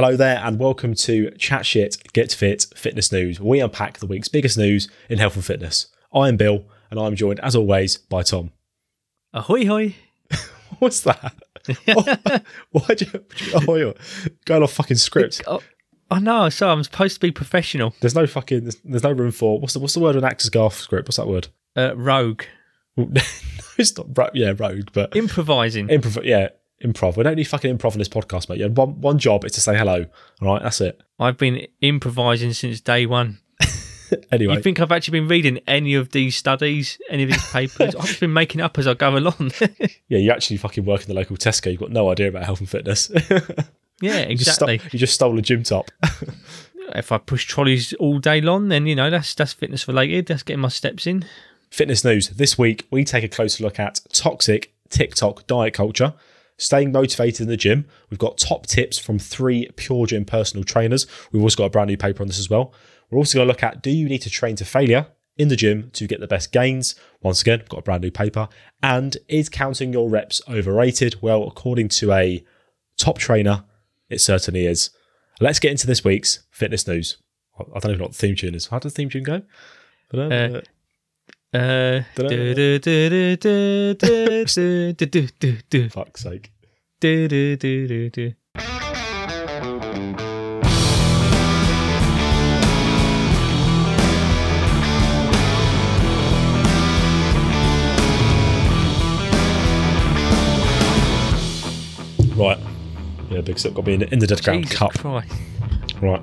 Hello there, and welcome to Chat Shit, Get Fit Fitness News. We unpack the week's biggest news in health and fitness. I am Bill, and I'm joined, as always, by Tom. Ahoy, hoy. What's that? oh, why'd you, oh, going off fucking script? Oh, I know, so I'm supposed to be professional. There's no fucking, there's, there's no room for, what's the, what's the word when actors go off script? What's that word? Uh, rogue. no, it's not, yeah, rogue, but Improvising. improv, yeah, improv. We don't need fucking improv on this podcast, mate. You had one, one job is to say hello. All right, that's it. I've been improvising since day one. Anyway, You think I've actually been reading any of these studies, any of these papers? I've just been making up as I go along. yeah, you actually fucking work in the local Tesco. You've got no idea about health and fitness. yeah, you, just sto- exactly. you just stole a gym top. if I push trolleys all day long, then you know that's that's fitness related. That's getting my steps in. Fitness news. This week, we take a closer look at toxic TikTok diet culture, staying motivated in the gym. We've got top tips from three Pure Gym personal trainers. We've also got a brand new paper on this as well. We're also going to look at do you need to train to failure in the gym to get the best gains? Once again, we've got a brand new paper. And is counting your reps overrated? Well, according to a top trainer, it certainly is. Let's get into this week's fitness news. I don't even know what the theme tune is. How does the theme tune go? Uh, Fuck's sake. Do, do, do, do, do. Right. Yeah, Big Sip got me in, in the dead ground cup. Christ. Right.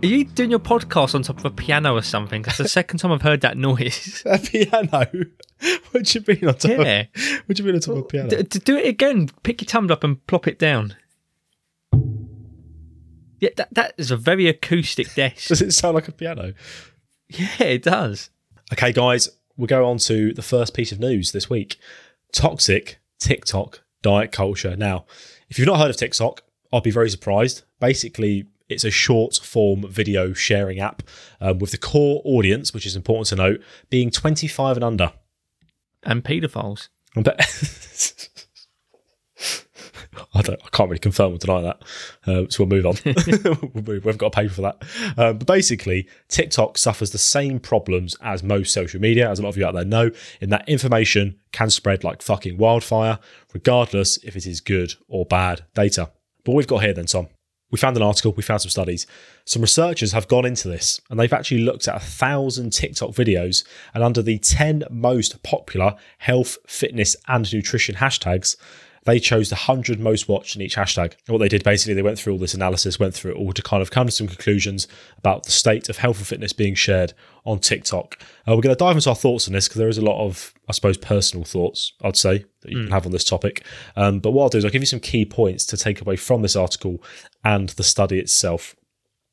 Are you doing your podcast on top of a piano or something? That's the second time I've heard that noise. A piano. what do you mean on top? Yeah. Of, what do you mean on top of a piano? D- d- do it again. Pick your tumbler up and plop it down. Yeah, that, that is a very acoustic desk. Does it sound like a piano? yeah, it does. Okay, guys, we'll go on to the first piece of news this week. Toxic TikTok diet culture. Now, if you've not heard of TikTok, I'd be very surprised. Basically, it's a short form video sharing app um, with the core audience, which is important to note, being 25 and under. And paedophiles. I bet- I don't. I can't really confirm or deny that. Uh, so we'll move on. we'll move. We haven't got a paper for that. Um, but basically, TikTok suffers the same problems as most social media, as a lot of you out there know, in that information can spread like fucking wildfire, regardless if it is good or bad data. But we've got here then, Tom. We found an article, we found some studies. Some researchers have gone into this and they've actually looked at a thousand TikTok videos and under the 10 most popular health, fitness, and nutrition hashtags, they chose the 100 most watched in each hashtag. And what they did basically, they went through all this analysis, went through it all to kind of come to some conclusions about the state of health and fitness being shared on TikTok. Uh, we're going to dive into our thoughts on this because there is a lot of, I suppose, personal thoughts, I'd say, that you can have on this topic. Um, but what I'll do is I'll give you some key points to take away from this article and the study itself.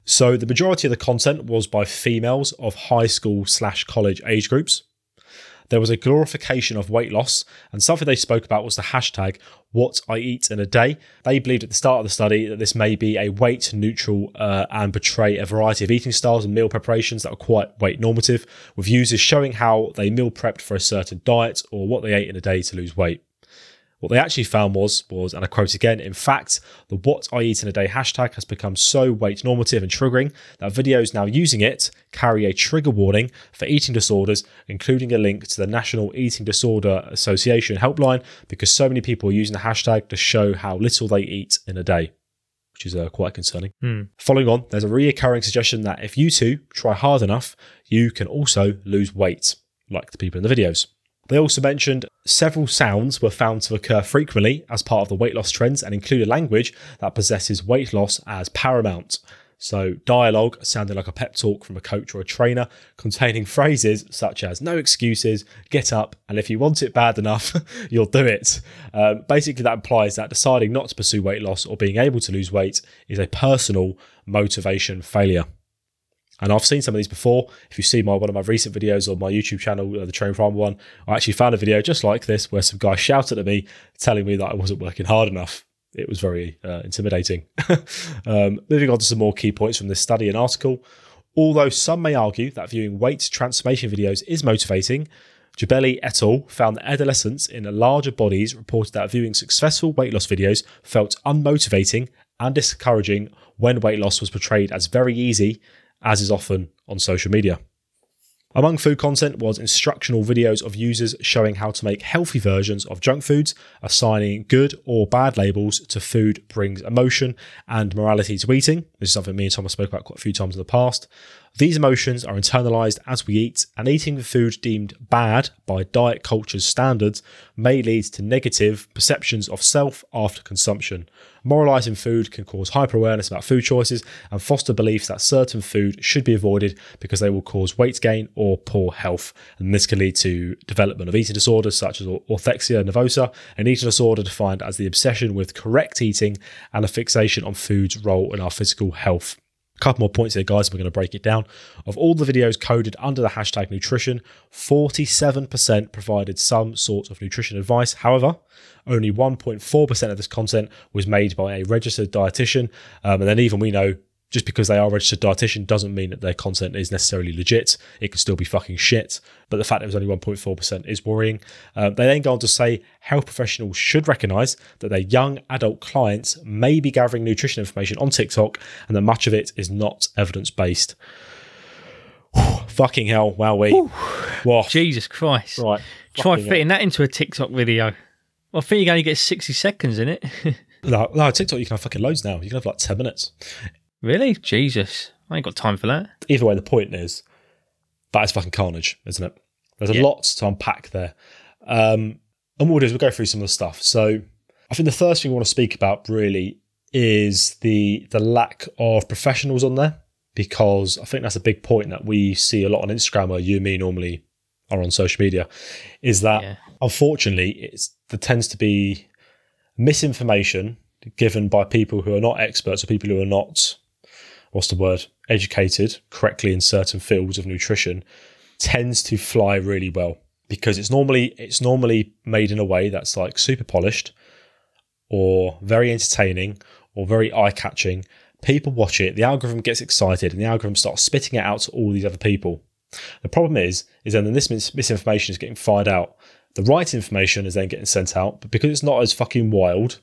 So the majority of the content was by females of high school slash college age groups. There was a glorification of weight loss, and something they spoke about was the hashtag what I eat in a day. They believed at the start of the study that this may be a weight neutral uh, and portray a variety of eating styles and meal preparations that are quite weight normative, with users showing how they meal prepped for a certain diet or what they ate in a day to lose weight. What they actually found was, was, and I quote again, in fact, the what I eat in a day hashtag has become so weight normative and triggering that videos now using it carry a trigger warning for eating disorders, including a link to the National Eating Disorder Association helpline, because so many people are using the hashtag to show how little they eat in a day. Which is uh, quite concerning. Following on, there's a reoccurring suggestion that if you two try hard enough, you can also lose weight, like the people in the videos. They also mentioned several sounds were found to occur frequently as part of the weight loss trends and included language that possesses weight loss as paramount. So, dialogue sounding like a pep talk from a coach or a trainer, containing phrases such as no excuses, get up, and if you want it bad enough, you'll do it. Um, basically, that implies that deciding not to pursue weight loss or being able to lose weight is a personal motivation failure. And I've seen some of these before. If you see my one of my recent videos on my YouTube channel, uh, the Train Farmer one, I actually found a video just like this where some guy shouted at me, telling me that I wasn't working hard enough. It was very uh, intimidating. um, moving on to some more key points from this study and article. Although some may argue that viewing weight transformation videos is motivating, Jabelli et al. found that adolescents in larger bodies reported that viewing successful weight loss videos felt unmotivating and discouraging when weight loss was portrayed as very easy, as is often on social media. Among food content was instructional videos of users showing how to make healthy versions of junk foods, assigning good or bad labels to food brings emotion and morality to eating. This is something me and Thomas spoke about quite a few times in the past. These emotions are internalized as we eat, and eating the food deemed bad by diet culture's standards may lead to negative perceptions of self after consumption. Moralizing food can cause hyper awareness about food choices and foster beliefs that certain food should be avoided because they will cause weight gain or poor health. And this can lead to development of eating disorders such as orthorexia nervosa, an eating disorder defined as the obsession with correct eating and a fixation on food's role in our physical health. Couple more points here, guys. We're going to break it down. Of all the videos coded under the hashtag nutrition, 47% provided some sort of nutrition advice. However, only 1.4% of this content was made by a registered dietitian. Um, and then, even we know just because they are a registered dietitian doesn't mean that their content is necessarily legit. It could still be fucking shit. But the fact that it was only 1.4% is worrying. Uh, they then go on to say health professionals should recognize that their young adult clients may be gathering nutrition information on TikTok and that much of it is not evidence based. fucking hell, wow, we. Whoa. Jesus Christ. Right. Try fitting that into a TikTok video. Well, I think you only get 60 seconds in it. No, no, TikTok, you can have fucking loads now. You can have like 10 minutes. Really? Jesus. I ain't got time for that. Either way, the point is that is fucking carnage, isn't it? There's a Yeah. lot to unpack there. Um, and what we'll do is we'll go through some of the stuff. So I think the first thing we want to speak about really is the the lack of professionals on there because I think that's a big point that we see a lot on Instagram where you and me normally are on social media is that Yeah. unfortunately it's there tends to be misinformation given by people who are not experts or people who are not what's the word educated correctly in certain fields of nutrition tends to fly really well because it's normally it's normally made in a way that's like super polished or very entertaining or very eye-catching. People watch it the algorithm gets excited and the algorithm starts spitting it out to all these other people. The problem is is then this mis- misinformation is getting fired out. The right information is then getting sent out but because it's not as fucking wild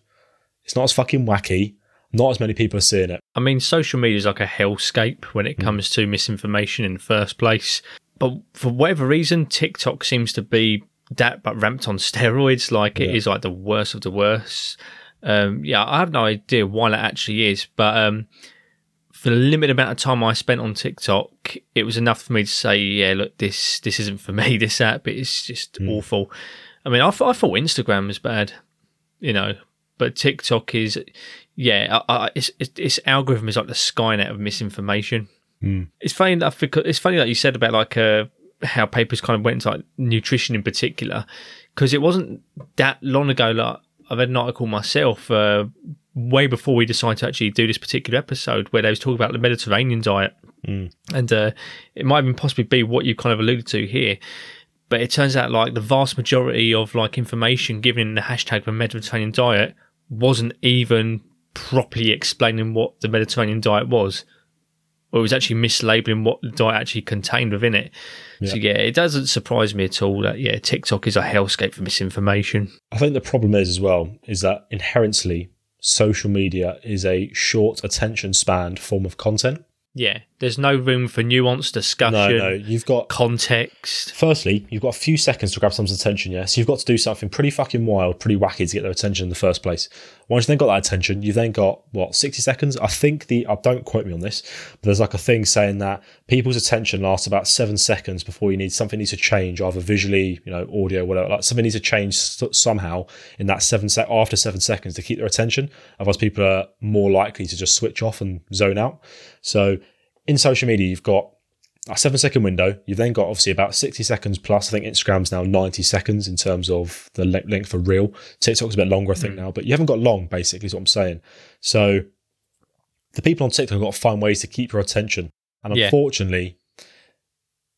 it's not as fucking wacky not as many people are seeing it I mean, social media is like a hellscape when it comes to misinformation in the first place. But for whatever reason, TikTok seems to be that, but ramped on steroids. Like it Yeah. is like the worst of the worst. Um, yeah, I have no idea why that actually is, but um, for the limited amount of time I spent on TikTok, it was enough for me to say, yeah, look, this this isn't for me. This app, it's just awful. I mean, I, th- I thought Instagram was bad, you know, but TikTok is, yeah, I, I, its, its its algorithm is like the Skynet of misinformation. It's funny that because it's funny that you said about like uh, how papers kind of went into like nutrition in particular, because it wasn't that long ago. Like I've read an article myself, uh, way before we decided to actually do this particular episode, where they was talking about the Mediterranean diet, and uh, it might even possibly be what you kind of alluded to here. But it turns out like the vast majority of like information given in the hashtag for Mediterranean diet wasn't even properly explaining what the Mediterranean diet was or it was actually mislabeling what the diet actually contained within it. So yeah, it doesn't surprise me at all that yeah, TikTok is a hellscape for misinformation. I think the problem is as well is that inherently social media is a short attention span form of content. Yeah, there's no room for nuanced discussion, No, no, you've got context. firstly, you've got a few seconds to grab someone's attention, yeah. So you've got to do something pretty fucking wild, pretty wacky to get their attention in the first place. Once you've then got that attention, you've then got what, 60 seconds? I think the uh, don't quote me on this, but there's like a thing saying that people's attention lasts about seven seconds before you need something needs to change, either visually, you know, audio, whatever. Like something needs to change somehow in that seven sec after seven seconds to keep their attention. Otherwise, people are more likely to just switch off and zone out. So in social media, you've got a seven second window. You've then got obviously about 60 seconds plus. I think Instagram's now 90 seconds in terms of the le- length for real. TikTok's a bit longer, I think, hmm. now, but you haven't got long, basically, is what I'm saying. So the people on TikTok have got to find ways to keep your attention. And Yeah. unfortunately,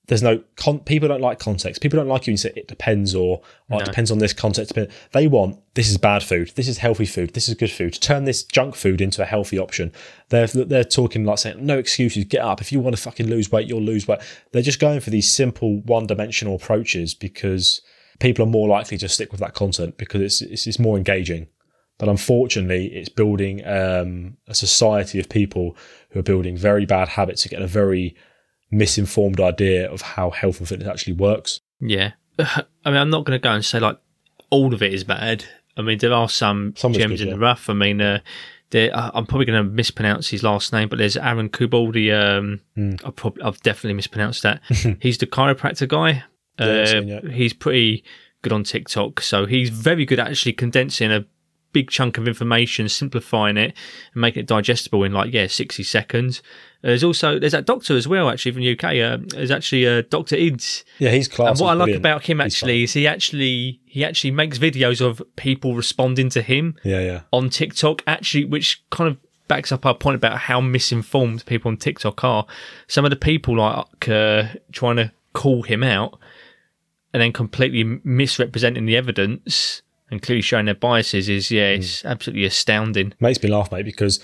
there's no con- people don't like context. People don't like you you say it depends or oh, it depends on this context. They want this is bad food, this is healthy food, this is good food. Turn this junk food into a healthy option. They're they're talking like saying no excuses, get up. If you want to fucking lose weight, you'll lose weight. They're just going for these simple one dimensional approaches because people are more likely to stick with that content because it's it's, it's more engaging. But unfortunately, it's building um, a society of people who are building very bad habits and getting a very misinformed idea of how health and fitness actually works. Yeah. I mean, I'm not going to go and say like all of it is bad. I mean, there are some, Some gems good, in the rough. I mean, uh, there, I'm probably going to mispronounce his last name, but there's Aaron Kubaldi. Um, Hmm. I've, prob- I've definitely mispronounced that. he's the chiropractor guy. Yeah, Uh, yeah. He's pretty good on TikTok, so he's very good at actually condensing a big chunk of information, simplifying it, and making it digestible in like yeah, 60 seconds. There's also there's that doctor as well, actually from the UK. Uh, there's actually uh, Doctor Idz. Yeah, he's class. And what I like brilliant. about him actually is he actually he actually makes videos of people responding to him Yeah, yeah. on TikTok, actually, which kind of backs up our point about how misinformed people on TikTok are. Some of the people like uh, trying to call him out and then completely misrepresenting the evidence and clearly showing their biases is yeah, it's absolutely astounding. makes me laugh, mate, because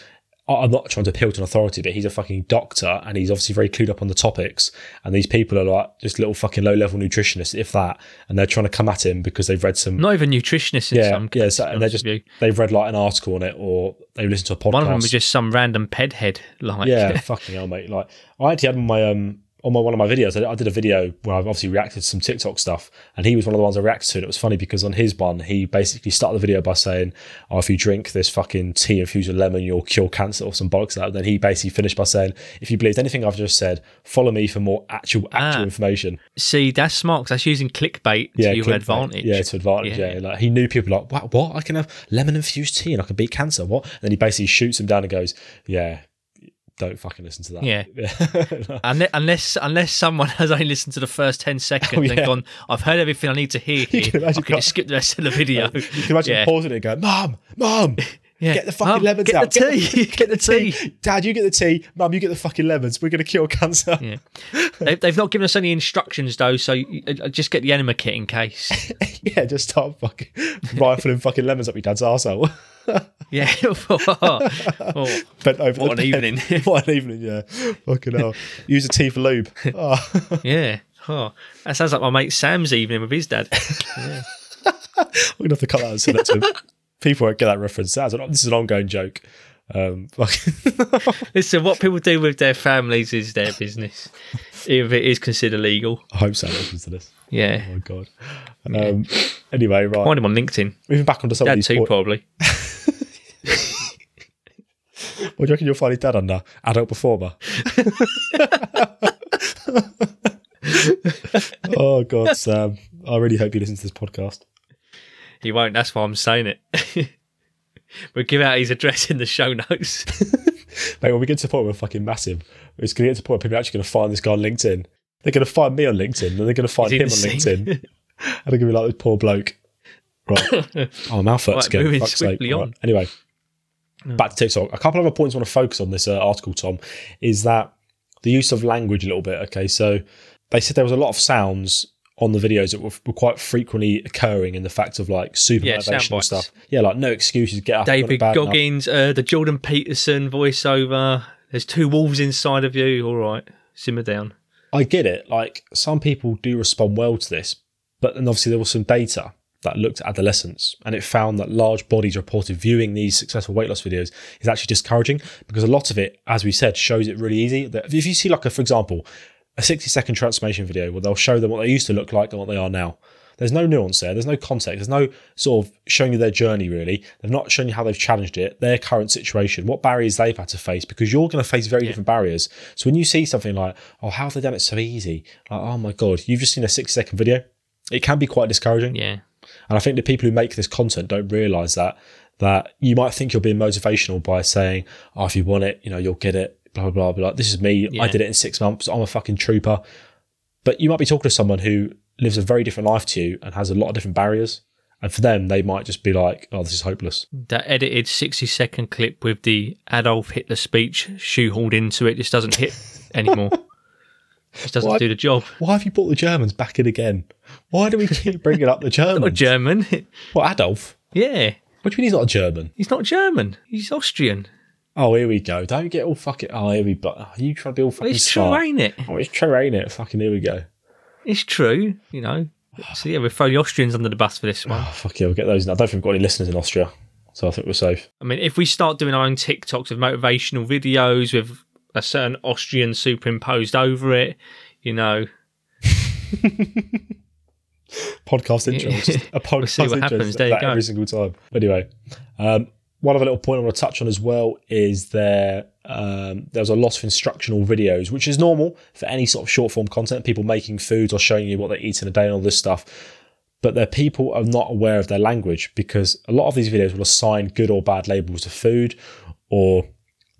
I'm not trying to appeal to an authority, but he's a fucking doctor and he's obviously very clued up on the topics. And these people are like just little fucking low level nutritionists, if that, and they're trying to come at him because they've read some. Not even nutritionists in yeah, some yeah, cases. so, and they're just they've read like an article on it or they've listened to a podcast. one of them was just some random ped head. like yeah, fucking hell, mate. Like I actually had my um on my one of my videos. I, I did a video where I've obviously reacted to some TikTok stuff, and he was one of the ones I reacted to. And it was funny because on his one, he basically started the video by saying, "Oh, if you drink this fucking tea infused with lemon, you'll cure cancer or some bollocks like that." And then he basically finished by saying, "If you believed anything I've just said, follow me for more actual actual Ah. information." See, that's smart 'cause that's using clickbait to your clickbait. advantage. Yeah, to advantage. Yeah. Yeah. like he knew people like, what? What? I can have lemon infused tea and I can beat cancer. What? And then he basically shoots him down and goes, "Yeah, don't fucking listen to that." Yeah. Yeah. Unless, unless unless someone has only listened to the first 10 seconds Oh, yeah. and gone, I've heard everything I need to hear here. can imagine I can skip the rest of the video. You can imagine yeah. pausing it and going, Mom, Mum, Yeah. get the fucking Mum, lemons get out. the tea. Get the tea. Dad, you get the tea. Mum, you get the fucking lemons. We're going to cure cancer. Yeah. they, they've not given us any instructions though, so you, uh, just get the enema kit in case. Yeah, just start fucking rifling fucking lemons up your dad's arsehole. Yeah. oh, Bent over What the an bed. evening. what an evening, yeah. Fucking hell. Use a tea for lube. Oh. yeah. Oh, that sounds like my mate Sam's evening with his dad. We're going to have to cut that and send it to him. People won't get that reference. That's an- This is an ongoing joke. Um, Listen, what people do with their families is their business, if it is considered legal. I hope so. listens to this. Yeah. Oh, my God. Um, anyway, right. Find him on LinkedIn. Moving back onto some of Dad these too, points. probably. What do you reckon you'll find his dad under? Adult performer. oh God, Sam! I really hope you listen to this podcast. He won't. That's why I'm saying it. we'll give out his address in the show notes. Mate, when we get to the point where we're fucking massive, it's going to get to the point where people are actually going to find this guy on LinkedIn. They're going to find me on LinkedIn, and they're going to find him on Is he the LinkedIn, and they're going to be like this poor bloke. Right. Oh, mouth hurts Right, again. moving Fuck's sake. Right. on. Anyway, back to TikTok. A couple of other points I want to focus on this uh, article, Tom, is that the use of language a little bit. Okay, so they said there was a lot of sounds on the videos that were, were quite frequently occurring in the fact of like super Yeah, motivational stuff. Yeah, like no excuses, get up. David. Goggins, uh, the Jordan Peterson voiceover. There's two wolves inside of you. All right, simmer down. I get it. Like some people do respond well to this, but then obviously there was some data that looked at adolescents and it found that large bodies reported viewing these successful weight loss videos is actually discouraging because a lot of it, as we said, shows it really easy. That if you see like a, for example, a 60 second transformation video where they'll show them what they used to look like and what they are now. There's no nuance there. There's no context. There's no sort of showing you their journey, really. They've not shown you how they've challenged it, their current situation, what barriers they've had to face, because you're going to face very different barriers. So when you see something like, oh, how have they done it so easy? Like, oh my God, you've just seen a 60 second video. It can be quite discouraging. Yeah, And I think the people who make this content don't realize that, that you might think you're being motivational by saying, oh, if you want it, you know, you'll get it, blah, blah, blah. blah. This is me. I did it in six months. I'm a fucking trooper. But you might be talking to someone who lives a very different life to you and has a lot of different barriers. And for them, they might just be like, oh, this is hopeless. that edited 60 second clip with the Adolf Hitler speech shoehorned into it just doesn't hit anymore. just doesn't What? do the job. Why have you brought the Germans back in again? Why do we keep bringing up the Not Germans? German. what, Adolf? yeah, What do you mean he's not a German? he's not German. He's Austrian. Oh, here we go. Don't get all fucking. Oh, here we go. Are you trying to be all fucking It's true, smart? ain't it? Oh, it's true, ain't it? Fucking here we go. It's true, you know. So yeah, we'll throw the Austrians under the bus for this one. Oh, fuck yeah, we'll get those. I don't think we've got any listeners in Austria. So I think we're safe. I mean, if we start doing our own TikToks of motivational videos with a certain Austrian superimposed over it, you know, podcast intro. A podcast see what happens. There you go. every single time. Anyway, um, one other little point I want to touch on as well is there um, there's a lot of instructional videos, which is normal for any sort of short form content, people making foods or showing you what they eat in a day and all this stuff. But their people are not aware of their language because a lot of these videos will assign good or bad labels to food or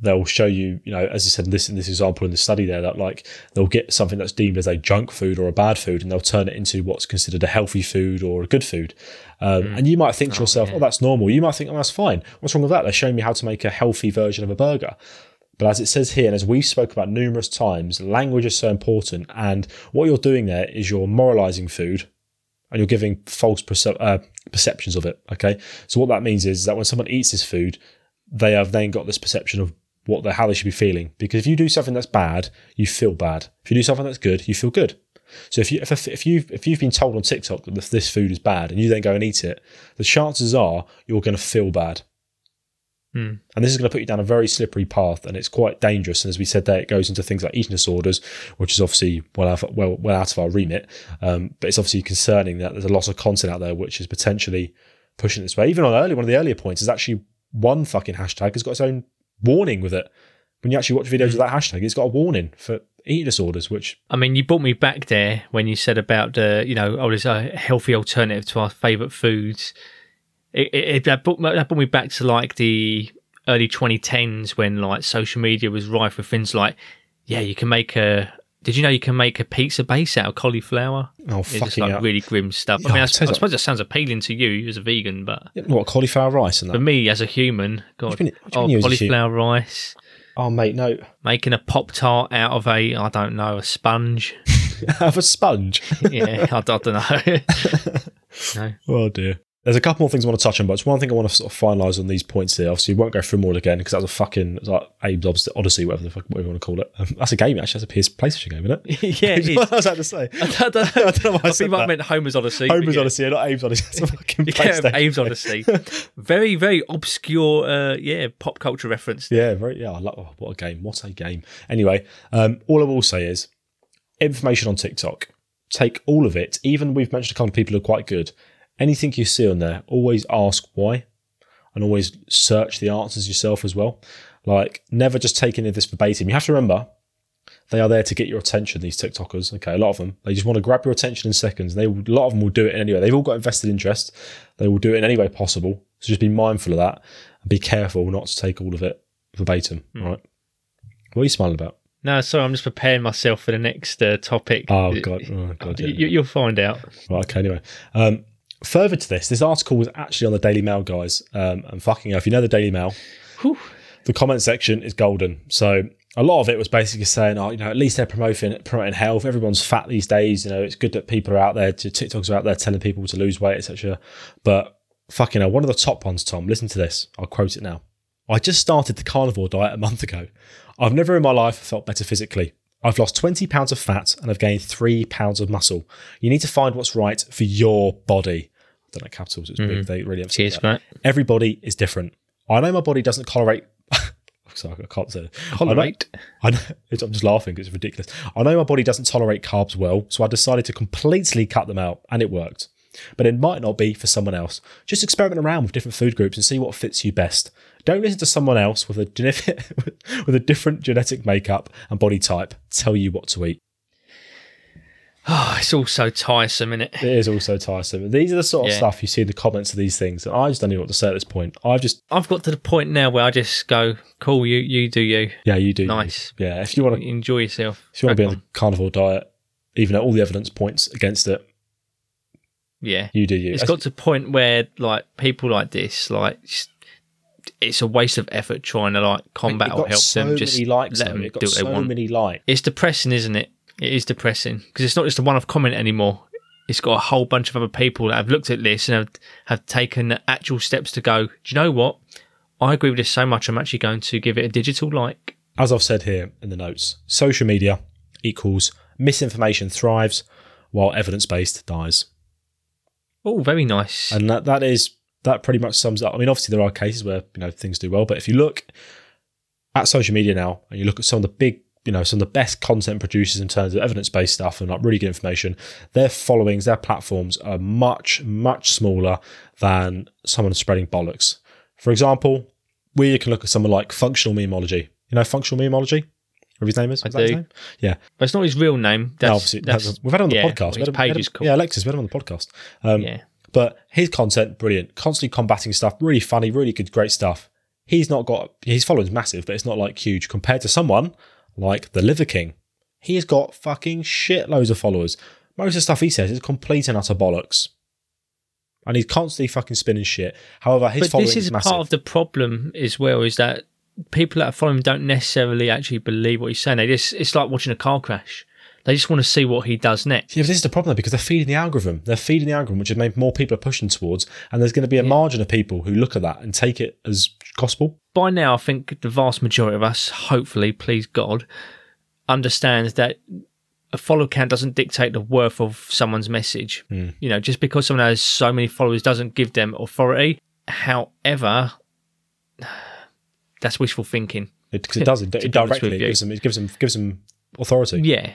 they'll show you, you know, as I said in this in this example in the study there, that like they'll get something that's deemed as a junk food or a bad food, and they'll turn it into what's considered a healthy food or a good food. Um, And you might think to yourself, "Oh, that's normal." You might think, "Oh, that's fine." What's wrong with that? They're showing me how to make a healthy version of a burger. But as it says here, and as we've spoke about numerous times, language is so important. And what you're doing there is you're moralizing food and you're giving false perce- uh, perceptions of it. Okay. So what that means is that when someone eats this food, they have then got this perception of what they how they should be feeling. Because if you do something that's bad, you feel bad. If you do something that's good, you feel good. So if you if, if you if you've been told on TikTok that this food is bad and you then go and eat it, the chances are you're going to feel bad. Hmm. And this is going to put you down a very slippery path, and it's quite dangerous. And as we said there, it goes into things like eating disorders, which is obviously well out of, well, well out of our remit. Um, but it's obviously concerning that there's a lot of content out there which is potentially pushing this way. Even on early one of the earlier points is actually one fucking hashtag has got its own warning with it. When you actually watch videos of that hashtag, it's got a warning for eating disorders, which I mean, you brought me back there when you said about uh, you know, oh, there's a healthy alternative to our favourite foods. It, it, it that, brought, that brought me back to like the early 2010s when like social media was rife with things like, yeah, you can make a. Did you know you can make a pizza base out of cauliflower? oh It's fucking like hell. really grim stuff. I mean, I, tell you I suppose that sounds appealing to you as a vegan, but what cauliflower rice and for me as a human, God, do you mean- what do you oh, mean you as a human? cauliflower rice, Oh mate, no, making a pop tart out of a, I don't know, a sponge. out of a sponge. yeah, I, I don't know. no. Oh dear. There's a couple more things I want to touch on, but it's one thing I want to sort of finalise on these points here. Obviously, we won't go through them all again because that was a fucking was like Abe's Obs- Odyssey, whatever the fuck whatever you want to call it. Um, that's a game actually. That's a PS PlayStation game, isn't it? yeah, it is. what I was about to say. I don't know. I don't know why I I think I meant Homer's Odyssey. Homer's yeah. Odyssey, not Abe's Odyssey. It's a fucking Yeah, Abe's Odyssey. very, very obscure, uh, yeah, pop culture reference. Yeah, very. Yeah, I love. Oh, what a game! What a game! Anyway, um, all I will say is information on TikTok. Take all of it. Even we've mentioned a couple of people who are quite good. Anything you see on there, always ask why, and always search the answers yourself as well. Like, never just take any of this verbatim. You have to remember. They are there to get your attention. These TikTokers, okay, a lot of them, they just want to grab your attention in seconds. They, a lot of them will do it anyway. They've all got invested interest. They will do it in any way possible. So just be mindful of that and be careful not to take all of it verbatim. Hmm. All right. What are you smiling about? No, sorry, I'm just preparing myself for the next uh, topic. Oh god, oh god. You, Yeah. you'll find out. Right, okay. Anyway, um, further to this, this article was actually on the Daily Mail, guys. Um, and fucking hell, if you know the Daily Mail, Whew. the comment section is golden. So a lot of it was basically saying, oh, you know, at least they're promoting promoting health. Everyone's fat these days. You know, it's good that people are out there, to, TikToks are out there telling people to lose weight, etc. But fucking hell, one of the top ones, Tom. Listen to this. I'll quote it now. I just started the carnivore diet a month ago. I've never in my life felt better physically. I've lost 20 pounds of fat and I've gained three pounds of muscle. You need to find what's right for your body. Don't like capitals, it's big. Mm-hmm. They really emphasize Cheers, that. mate. Everybody is different. I know my body doesn't tolerate. Sorry, I can't say. It. Tolerate. I know, I know, I'm just laughing because it's ridiculous. I know my body doesn't tolerate carbs well, so I decided to completely cut them out, and it worked. But it might not be for someone else. Just experiment around with different food groups and see what fits you best. Don't listen to someone else with a genetic, with a different genetic makeup and body type tell you what to eat. Oh, it's all so tiresome, isn't it? It is also tiresome. These are the sort of Yeah. stuff you see in the comments of these things, and I just don't know what to say at this point. I've just, I've got to the point now where I just go, cool, you you do you. yeah, you do. you. Nice. Yeah, if you want to, Enjoy yourself. if you want to be on the carnivore diet, even though all the evidence points against it, Yeah. you do you. It's got to a point where like people like this, like it's a waste of effort trying to like combat or help so them. Just likes, let them It got do what so they want. many likes. It's depressing, isn't it? It is depressing because it's not just a one-off comment anymore. It's got a whole bunch of other people that have looked at this and have, have taken actual steps to go. Do you know what? I agree with this so much. I'm actually going to give it a digital like. As I've said here in the notes, social media equals misinformation thrives while evidence based dies. Oh, very nice. And that, that is that pretty much sums up. I mean, obviously there are cases where you know things do well, but if you look at social media now and you look at some of the big, you know, some of the best content producers in terms of evidence based stuff and like really good information, their followings, their platforms are much much smaller than someone spreading bollocks. For example, we can look at someone like functional memeology. You know, functional memeology. Whatever his name is. I Is that his do. name? Yeah. But it's not his real name. That's, No, obviously, that's, that's- we've had him on the yeah, podcast. His had him- we page is cool. Yeah, Alexis, we've had him on the podcast. Um, yeah. But his content, brilliant. Constantly combating stuff, really funny, really good, great stuff. He's not got his following's massive, but it's not like huge compared to someone like the Liver King. He has got fucking shitloads of followers. Most of the stuff he says is complete and utter bollocks. And he's constantly fucking spinning shit. However, his But following this is is massive. part of the problem as well. Is that people that follow him don't necessarily actually believe what he's saying. They just it's like watching a car crash. They just want to see what he does next. Yeah, but this is the problem though, because they're feeding the algorithm. They're feeding the algorithm, which is made more people are pushing towards, and there's going to be a margin of people who look at that and take it as gospel. by now, I think the vast majority of us, hopefully, please God, understands that a follow count doesn't dictate the worth of someone's message. Hmm. You know, just because someone has so many followers doesn't give them authority. However, that's wishful thinking. Because it, does it, it directly it gives them it gives them gives them authority. Yeah.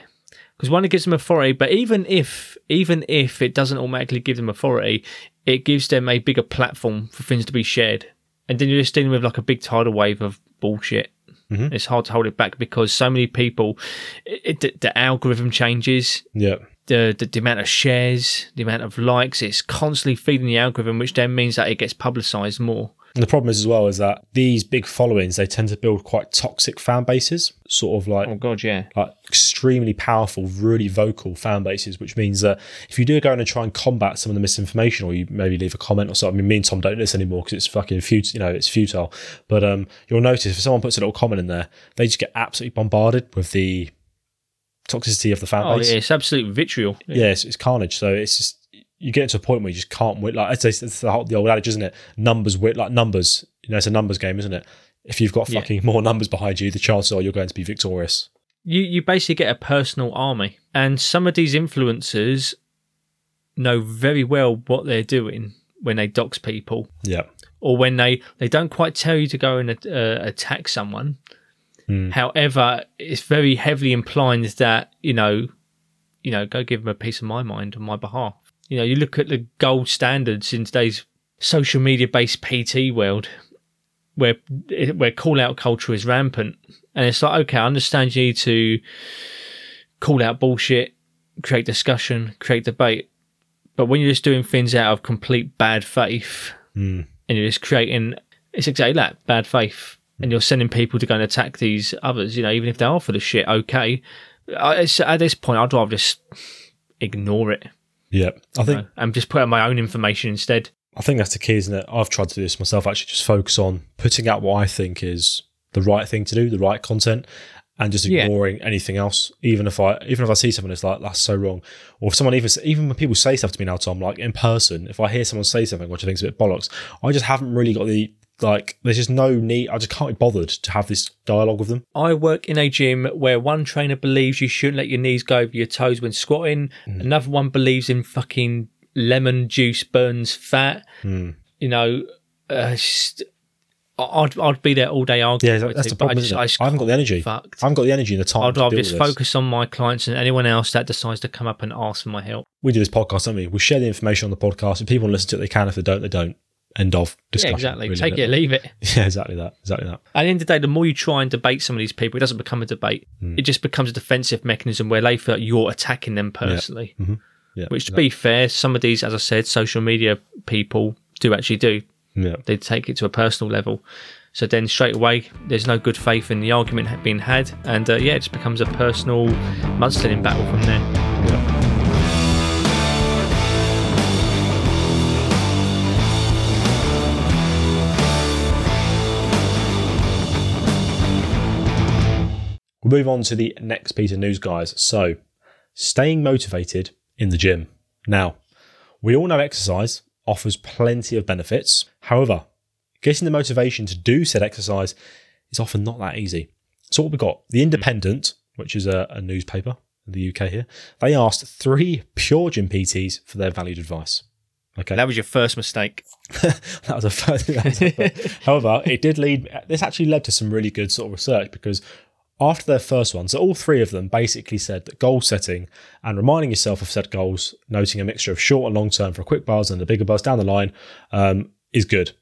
Because one, it gives them authority, but even if even if it doesn't automatically give them authority, it gives them a bigger platform for things to be shared. And then you're just dealing with like a big tidal wave of bullshit. Mhm. It's hard to hold it back because so many people, it, the, the algorithm changes, Yeah. the, the the amount of shares, the amount of likes. It's constantly feeding the algorithm, which then means that it gets publicized more. And the problem is as well is that these big followings they tend to build quite toxic fan bases, sort of like Oh god, yeah. like extremely powerful, really vocal fan bases, which means that if you do go in and try and combat some of the misinformation, or you maybe leave a comment or something. I mean, me and Tom don't do this anymore because it's fucking futile. You know, it's futile. But um, you'll notice if someone puts a little comment in there, they just get absolutely bombarded with the toxicity of the fan Oh base. yeah, it's absolute vitriol. yeah, it's, it's carnage. So it's just you get to a point where you just can't win. Like it's, it's the, whole, the old adage, isn't it? Numbers win. Like numbers, you know, it's a numbers game, isn't it? If you've got Yeah. fucking more numbers behind you, the chances are you're going to be victorious. you you basically get a personal army and some of these influencers know very well what they're doing when they dox people Yeah, or when they they don't quite tell you to go and uh, attack someone Hmm. however it's very heavily implying that you know you know go give them a piece of my mind on my behalf you know you look at the gold standards in today's social media based pt world where where call out culture is rampant. And it's like okay i understand you need to call out bullshit create discussion create debate. But when you're just doing things out of complete bad faith Hmm. and you're just creating it's exactly that bad faith. And you're sending people to go and attack these others you know even if they are for the shit okay. I, it's, at this point i'd rather just ignore it yeah. I think know, and just put out my own information instead I think that's the key, isn't it? I've tried to do this myself. Actually, just focus on putting out what I think is the right thing to do, the right content, and just Yeah. ignoring anything else. Even if I, even if I see something that's like that's so wrong, or if someone even even when people say stuff to me now, Tom, like in person, if I hear someone say something which I think is a bit bollocks, I just haven't really got the like. There's just no need. I just can't be bothered to have this dialogue with them. I work in a gym where one trainer believes you shouldn't let your knees go over your toes when squatting. Mm. Another one believes in fucking lemon juice burns fat. Mm. You know, uh, just, I'd I'd be there all day arguing. Yeah, that's the but problem. I just. I just I haven't got the energy. Fucked. I haven't got the energy and the time. I'd rather just focus on my clients and anyone else that decides to come up and ask for my help. We do this podcast, don't we? We share the information on the podcast. If people listen to it, they can. If they don't, they don't. End of discussion. yeah, exactly. really, Take it or leave it. Yeah, exactly that. Exactly that. At the end of the day, the more you try and debate some of these people, it doesn't become a debate. Hmm. It just becomes a defensive mechanism where they feel like you're attacking them personally. Yeah. Which, to be fair, some of these, as I said, social media people do actually do. yeah. They take it to a personal level. So then straight away, there's no good faith in the argument being had, and uh, yeah, it just becomes a personal mudslinging battle from there. yeah. We'll move on to the next piece of news, guys. So, staying motivated in the gym. Now, we all know exercise offers plenty of benefits. However, getting the motivation to do said exercise is often not that easy. So, what we got? The Independent, which is a, a newspaper in the UK here, they asked three pure gym PTs for their valued advice. Okay. That was your first mistake. that was a first. that was a first. However, it did lead. This actually led to some really good sort of research because after their first one, so all three of them basically said that goal setting and reminding yourself of set goals, noting a mixture of short and long term for quick buzz and a bigger buzz down the line, um, is good.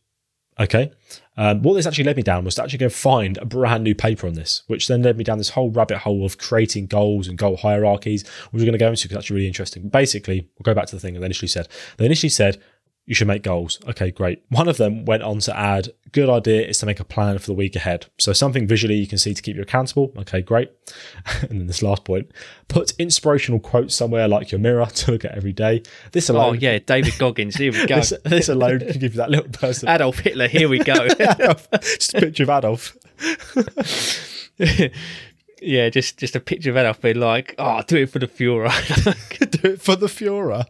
Okay. Um, what this actually led me down was to actually go find a brand new paper on this, which then led me down this whole rabbit hole of creating goals and goal hierarchies, which we're going to go into because that's really interesting. Basically, we'll go back to the thing they initially said. They initially said you should make goals. Okay, great. One of them went on to add, good idea is to make a plan for the week ahead. So something visually you can see to keep you accountable. Okay, great. and then this last point, put inspirational quotes somewhere like your mirror to look at every day. This Oh yeah, David Goggins. Here we go. this, this alone can give you that little person. Adolf Hitler. Here we go. Adolf. Just a picture of Adolf. Yeah, just just a picture of Adolf being like, "Oh, do it for the Führer," Do it for the Führer.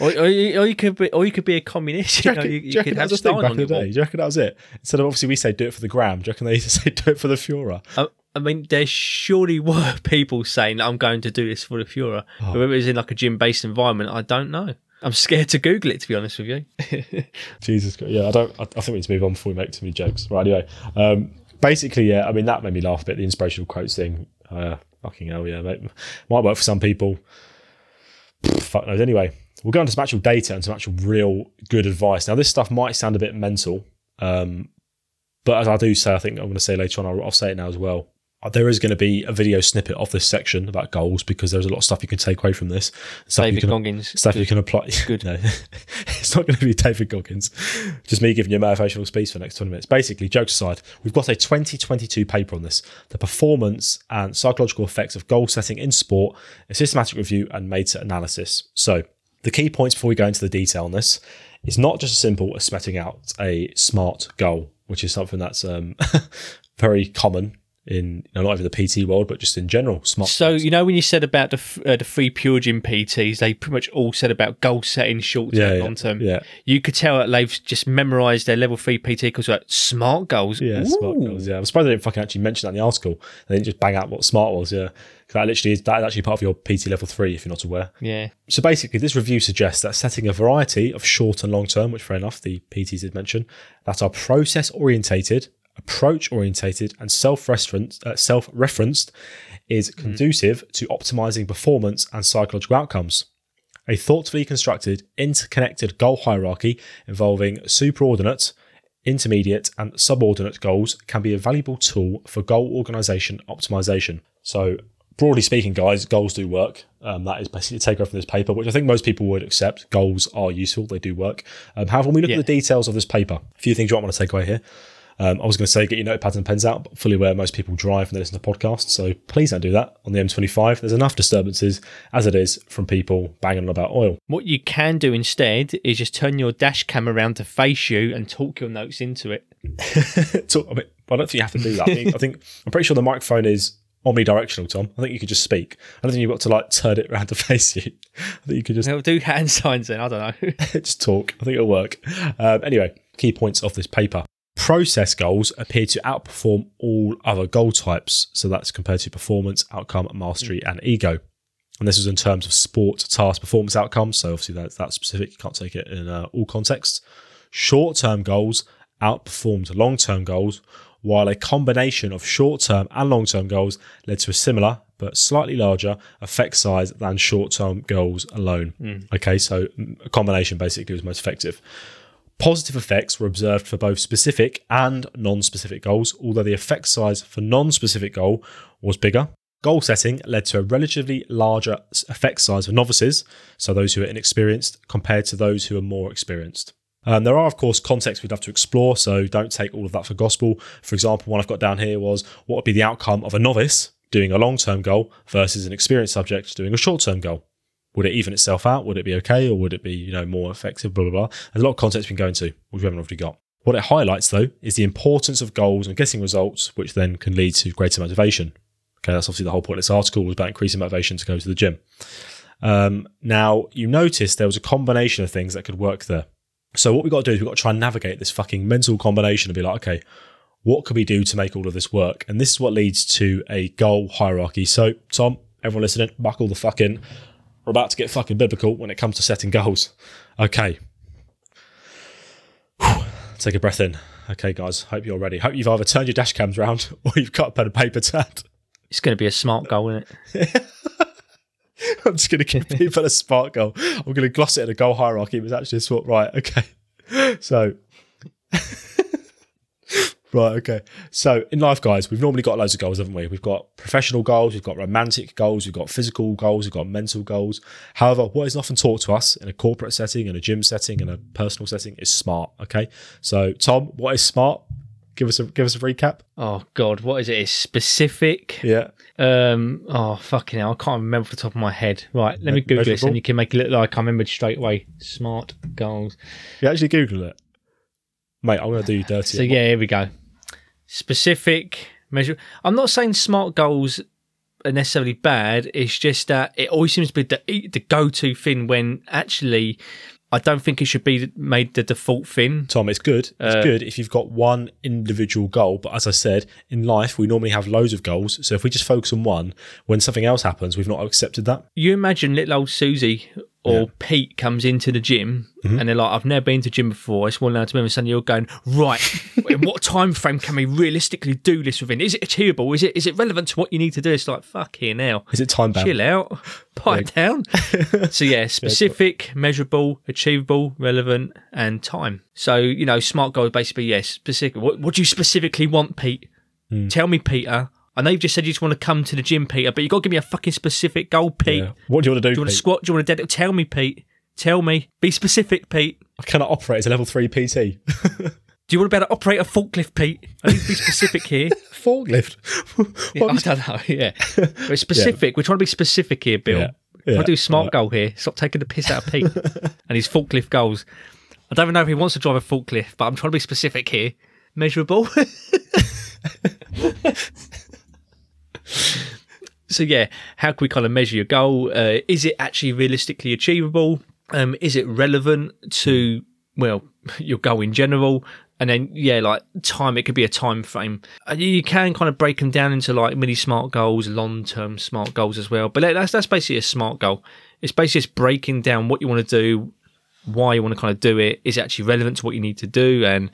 or, or, you, or you could be, or you could be a communist. Do You, reckon, you, do you you could that have was a thing Stein back in the day? wall. Do you reckon that was it? Instead of obviously we say do it for the gram, do you reckon they used to say do it for the Führer? I, I mean, there surely were people saying, "I'm going to do this for the Führer." Oh. Whether it was in like a gym-based environment, I don't know. I'm scared to Google it, to be honest with you. Jesus Christ. Yeah, I don't. I, I think we need to move on before we make too many jokes. Right. Anyway, um, basically, yeah. I mean, that made me laugh a bit. The inspirational quotes thing. Uh, fucking hell, yeah. Mate. Might work for some people. Pfft, Fuck knows. Anyway, we'll go on to some actual data and some actual real good advice. Now, this stuff might sound a bit mental, um, but as I do say, I think I'm going to say later on. I'll, I'll say it now as well. Uh, There is going to be a video snippet of this section about goals because there's a lot of stuff you can take away from this. Stuff you can, Goggins. stuff you can apply. Good. No, it's not going to be David Goggins. Just me giving you a motivational speech for the next 20 minutes. Basically, jokes aside, we've got a 2022 paper on this the performance and psychological effects of goal setting in sport, a systematic review, and meta analysis. So, the key points before we go into the detail on this is not just as simple as setting out a smart goal, which is something that's um, very common in you know, not even the PT world, but just in general. Smart. So you know when you said about the uh, the free pure gym PTs, they pretty much all said about goal setting, short term, Yeah, yeah, long term. yeah. You could tell that they've just memorised their level three PT because like smart goals. Yeah, smart goals. Yeah, I'm surprised they didn't fucking actually mention that in the article. They didn't just bang out what smart was. Yeah, that literally is that is actually part of your PT level three if you're not aware. Yeah. So basically, this review suggests that setting a variety of short and long term, which fair enough, the PTs did mention, that are process orientated, approach orientated, and self uh, referenced is conducive to optimizing performance and psychological outcomes. A thoughtfully constructed, interconnected goal hierarchy involving superordinate, intermediate, and subordinate goals can be a valuable tool for goal organization optimization. So, broadly speaking, guys, goals do work. Um, that is basically a takeaway from this paper, which I think most people would accept. Goals are useful, they do work. Um, however, when we look Yeah. at the details of this paper, a few things you might want to take away here. Um, I was going to say get your notepads and pens out, but fully aware most people drive when they listen to podcasts, so please don't do that on the M25. There's enough disturbances as it is from people banging on about oil. What you can do instead is just turn your dash cam around to face you and talk your notes into it. So, I, mean, I don't think you have to do that. I think, I think I'm pretty sure the microphone is omnidirectional, Tom. I think you could just speak. I don't think you've got to like turn it around to face you. I think you could just They'll do hand signs then. I don't know. just talk. I think it'll work. Um, anyway, key points of this paper. Process goals appear to outperform all other goal types. So that's compared to performance, outcome, mastery, and ego. And this is in terms of sport, task, performance outcomes. So obviously that's that specific. You can't take it in uh, all contexts. Short-term goals outperformed long-term goals, while a combination of short-term and long-term goals led to a similar but slightly larger effect size than short-term goals alone. Okay, so mm, a combination basically was most effective. Positive effects were observed for both specific and non specific goals, although the effect size for non specific goal was bigger. Goal setting led to a relatively larger effect size for novices, so those who are inexperienced, compared to those who are more experienced. Um, there are, of course, contexts we'd have to explore, so don't take all of that for gospel. For example, one I've got down here was what would be the outcome of a novice doing a long term goal versus an experienced subject doing a short term goal? Would it even itself out? Would it be okay, or would it be you know more effective? Blah blah blah. There's a lot of context we can go into, which we haven't already got. What it highlights though is the importance of goals and getting results, which then can lead to greater motivation. Okay, that's obviously the whole point this article was about increasing motivation to go to the gym. Um, now you notice there was a combination of things that could work there. So what we've got to do is we've got to try and navigate this fucking mental combination and be like, okay, what can we do to make all of this work? And this is what leads to a goal hierarchy. So, Tom, everyone listening, buckle the fucking. We're about to get fucking biblical when it comes to setting goals. Okay, Take a breath in. Okay, guys, hope you're ready. Hope you've either turned your dash cams round or you've got a pen and paper to hand. It's going to be a smart goal, isn't it? I'm just going to give people a smart goal. I'm going to gloss it in a goal hierarchy. It was actually a smart. Right. Okay. So. Right. Okay. So in life, guys, we've normally got loads of goals, haven't we? We've got professional goals, we've got romantic goals, we've got physical goals, we've got mental goals. However, what is often taught to us in a corporate setting, in a gym setting, in a personal setting is smart. Okay. So Tom, what is smart? Give us a give us a recap. Oh God, what is it? It's specific. Yeah. Um. Oh fucking hell, I can't remember off the top of my head. Right, let me Me- Google this, and you can make it look like I remembered straight away. Smart goals. You actually Google it, mate. I'm going to do you dirty. So yeah, here we go. Specific measure. I'm not saying smart goals are necessarily bad. It's just that it always seems to be the the go-to thing when actually I don't think it should be made the default thing. Tom, it's good. It's Uh, good if you've got one individual goal. But as I said, in life, we normally have loads of goals. So if we just focus on one, when something else happens, we've not accepted that. You imagine little old Susie or Pete comes into the gym Mm-hmm. and they're like, I've never been to the gym before. I just want to move. And suddenly you're going, right, in what time frame can we realistically do this within? Is it achievable? Is it is it relevant to what you need to do? It's like, fuck here now. Is it time bound? Chill out, pipe down. so yeah, specific, measurable, achievable, relevant, and time. So you know, smart goals basically yes, specific. What, what do you specifically want, Pete? Hmm. Tell me, Peter. I know you've just said you just want to come to the gym, Peter, but you've got to give me a fucking specific goal, Pete. Yeah. What do you want to do? Do you want to squat? Do you want to dead? Tell me, Pete. Tell me. Be specific, Pete. I cannot operate as a level three PT. Do you want to be able to operate a forklift, Pete? I need to be specific here. Forklift. Yeah, What I don't know. Yeah, we're specific. We're trying to be specific here, Bill. Yeah. Yeah. I do smart Right. goal here, stop taking the piss out of Pete and his forklift goals. I don't even know if he wants to drive a forklift, but I'm trying to be specific here. Measurable. So yeah, how can we kind of measure your goal? Uh, is it actually realistically achievable? Um, is it relevant to well your goal in general? And then yeah, like time. It could be a time frame. Uh, You can kind of break them down into like mini smart goals, long term smart goals as well. But that's that's basically a smart goal. It's basically just breaking down what you want to do, why you want to kind of do it. Is it actually relevant to what you need to do? And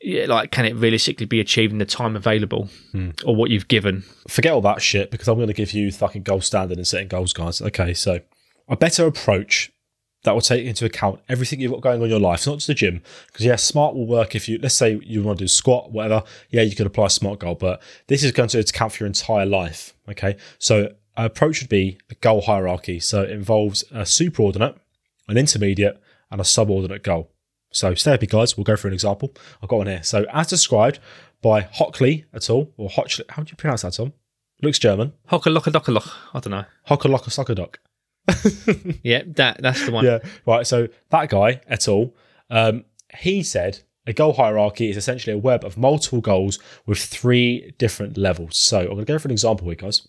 yeah, like can it realistically be achieved in the time available hmm. or what you've given? Forget all that shit because I'm going to give you fucking gold standard and setting goals, guys. Okay, so a better approach that will take into account everything you've got going on in your life, not just the gym. Because yeah, smart will work if you let's say you want to do squat, whatever. Yeah, you could apply a smart goal, but this is going to account for your entire life. Okay, so approach would be a goal hierarchy. So it involves a superordinate, an intermediate, and a subordinate goal. So stay with me, guys. We'll go through an example. I've got one here. So as described by Hockley et al. or Hockley, how do you pronounce that, Tom? Looks German. Hocka locka docka lock. I don't know. Hockalocka soccer duck. Yeah, that that's the one. Yeah, right. So that guy et al. Um, he said a goal hierarchy is essentially a web of multiple goals with three different levels. So I'm going to go for an example here, guys.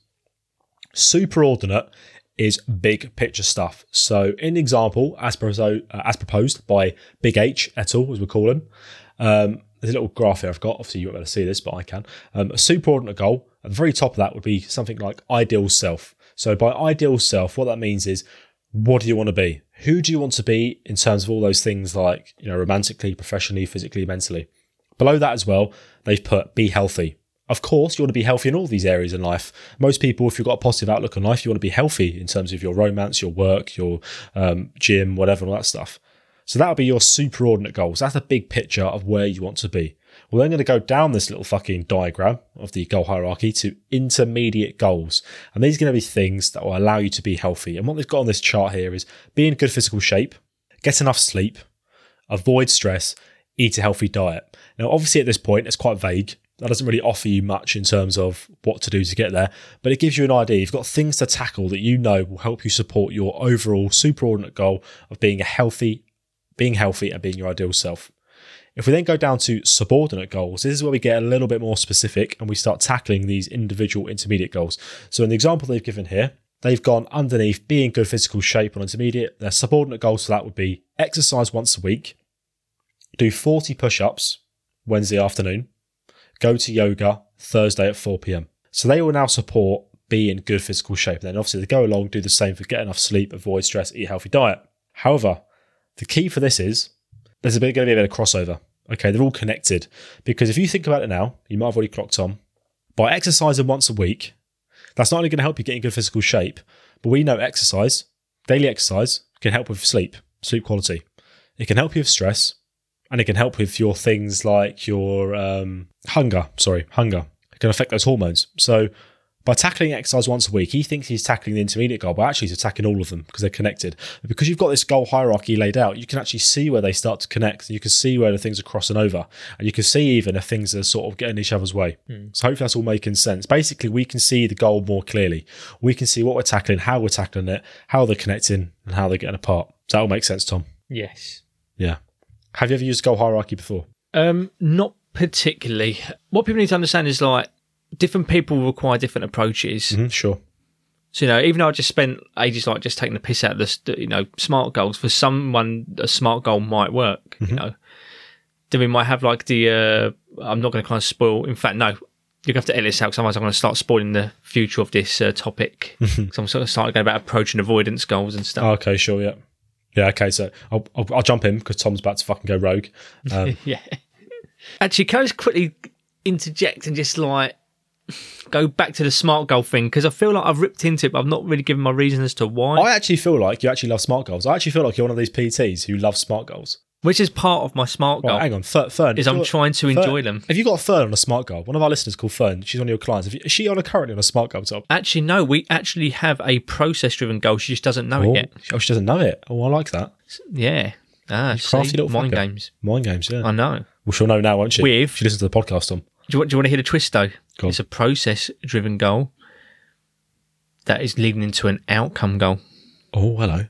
Superordinate is big picture stuff. So in example, as proposed, uh, as proposed by Big H et al., as we call him, um, there's a little graph here I've got. Obviously, you won't be able to see this, but I can. Um, a superordinate goal at the very top of that would be something like ideal self. So by ideal self, what that means is what do you want to be? Who do you want to be in terms of all those things like, you know, romantically, professionally, physically, mentally? Below that as well, they've put be healthy. Of course, you want to be healthy in all these areas in life. Most people, if you've got a positive outlook on life, you want to be healthy in terms of your romance, your work, your um, gym, whatever, all that stuff. So that would be your superordinate goals. That's the big picture of where you want to be. We're then going to go down this little fucking diagram of the goal hierarchy to intermediate goals. And these are going to be things that will allow you to be healthy. And what they've got on this chart here is be in good physical shape, get enough sleep, avoid stress, eat a healthy diet. Now, obviously, at this point, it's quite vague. That doesn't really offer you much in terms of what to do to get there, but it gives you an idea. You've got things to tackle that you know will help you support your overall superordinate goal of being a healthy, being healthy and being your ideal self. If we then go down to subordinate goals, this is where we get a little bit more specific and we start tackling these individual intermediate goals. So in the example they've given here, they've gone underneath being good physical shape on intermediate. Their subordinate goals for that would be exercise once a week, do 40 push ups Wednesday afternoon, go to yoga Thursday at 4 pm. So they will now support be in good physical shape. Then obviously they go along, do the same for get enough sleep, avoid stress, eat a healthy diet. However, the key for this is there's a bit going to be a bit of crossover. Okay, they're all connected. Because if you think about it now, you might have already clocked on. By exercising once a week, that's not only going to help you get in good physical shape, but we know exercise, daily exercise, can help with sleep, sleep quality. It can help you with stress, and it can help with your things like your um, hunger. Sorry, hunger. It can affect those hormones. So by tackling exercise once a week, he thinks he's tackling the intermediate goal, but actually he's attacking all of them because they're connected. And because you've got this goal hierarchy laid out, you can actually see where they start to connect. You can see where the things are crossing over, and you can see even if things are sort of getting each other's way. So hopefully that's all making sense. Basically, we can see the goal more clearly. We can see what we're tackling, how we're tackling it, how they're connecting, and how they're getting apart. Does that all make sense, Tom? Yes. Yeah. Have you ever used goal hierarchy before? Um, not particularly. What people need to understand is like different people require different approaches. Mm-hmm, sure. So you know, even though I just spent ages like just taking the piss out of this, you know, smart goals. For someone, a smart goal might work. You know, then we might have like the. Uh, I'm not going to kind of spoil. In fact, no. You're going to have to edit this out, 'cause otherwise I'm going to start spoiling the future of this uh, topic. so I'm sort of starting going about approach and avoidance goals and stuff. Okay, sure, yeah. Yeah, okay, so I'll, I'll, I'll jump in because Tom's about to fucking go rogue. Um, Yeah. Actually, can I just quickly interject and just like go back to the smart goal thing because I feel like I've ripped into it, but I've not really given my reason as to why. I actually feel like you actually love smart goals. I actually feel like you're one of these PTs who loves smart goals. Which is part of my smart Right, goal. hang on, Fern. Fern Is I'm trying to Fern- enjoy them. Have you got a Fern on a smart goal? One of our listeners called Fern. She's one of your clients. You, is she on a currently on a smart goal, Tom? Actually, no, we actually have a process driven goal. She just doesn't know Oh, it yet. oh, she doesn't know it. Oh, I like that. Yeah. Ah, crafty see, little mind fucker. games. Mind games, yeah. I know. well, she'll know now, won't she? With- she listens to the podcast, Tom. Do you, want- do you want to hear the twist though? It's a process driven goal that is leading into an outcome goal. Oh, hello.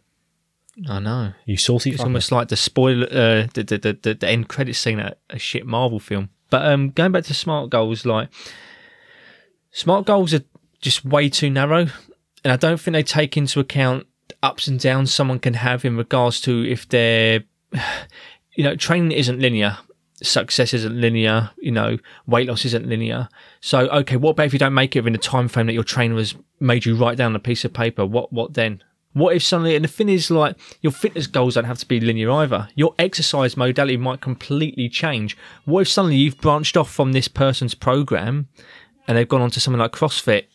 I know. You saucy It's fucker. almost like the spoiler, uh, the, the, the, the, end credit scene at a shit Marvel film. But um, going back to smart goals, like smart goals are just way too narrow, and I don't think they take into account ups and downs someone can have in regards to if they're, you know, training isn't linear. Success isn't linear, you know, weight loss isn't linear. So, okay, what about if you don't make it within the time frame that your trainer has made you write down on a piece of paper? What, what then? What if suddenly, and the thing is, like, your fitness goals don't have to be linear either. Your exercise modality might completely change. What if suddenly you've branched off from this person's program and they've gone on to something like CrossFit?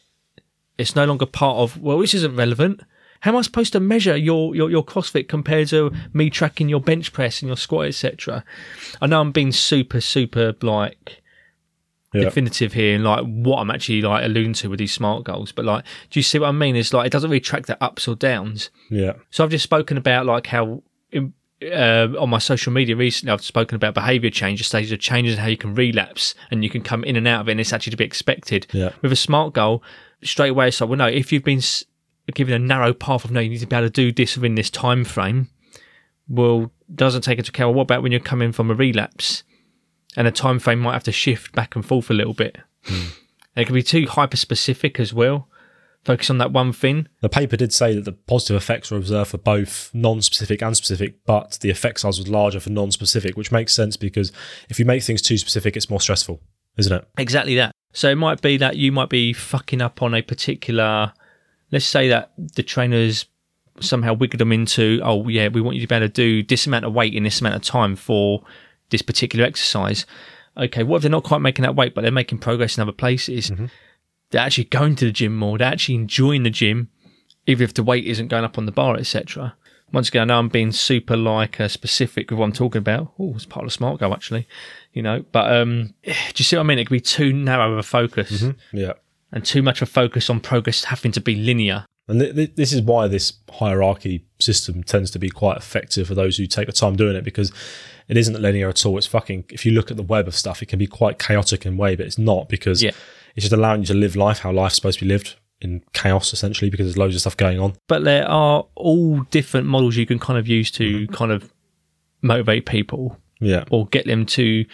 It's no longer part of, well, this isn't relevant. How am I supposed to measure your, your, your CrossFit compared to me tracking your bench press and your squat, etc.? I know I'm being super, super, like, Yeah. definitive here and like what I'm actually like alluding to with these smart goals. But like, do you see what I mean? It's like it doesn't really track the ups or downs. Yeah. So I've just spoken about like how in, uh, on my social media recently I've spoken about behaviour change, the stages of changes, and how you can relapse and you can come in and out of it, and it's actually to be expected. Yeah. With a smart goal, straight away it's like, well, no, if you've been given a narrow path of no, you need to be able to do this within this time frame. Well, doesn't take into account. Well, what about when you're coming from a relapse, and the time frame might have to shift back and forth a little bit. And it can be too hyper specific as well. Focus on that one thing. The paper did say that the positive effects were observed for both non-specific and specific, but the effect size was larger for non-specific, which makes sense because if you make things too specific, it's more stressful, isn't it? Exactly that. So it might be that you might be fucking up on a particular. Let's say that the trainers somehow wiggled them into, oh yeah, we want you to be able to do this amount of weight in this amount of time for this particular exercise. Okay, what if they're not quite making that weight, but they're making progress in other places? They're actually going to the gym more. They're actually enjoying the gym, even if the weight isn't going up on the bar, etc. Once again, I know I'm being super like uh, specific with what I'm talking about. Oh, it's part of the smart goal actually, you know. But um, do you see what I mean? It could be too narrow of a focus Yeah. and too much of a focus on progress having to be linear. And th- th- this is why this hierarchy system tends to be quite effective for those who take the time doing it because it isn't linear at all. It's fucking, if you look at the web of stuff, it can be quite chaotic in a way, but it's not because Yeah. it's just allowing you to live life how life's supposed to be lived in chaos essentially because there's loads of stuff going on. But there are all different models you can kind of use to mm-hmm. kind of motivate people Yeah. or get them to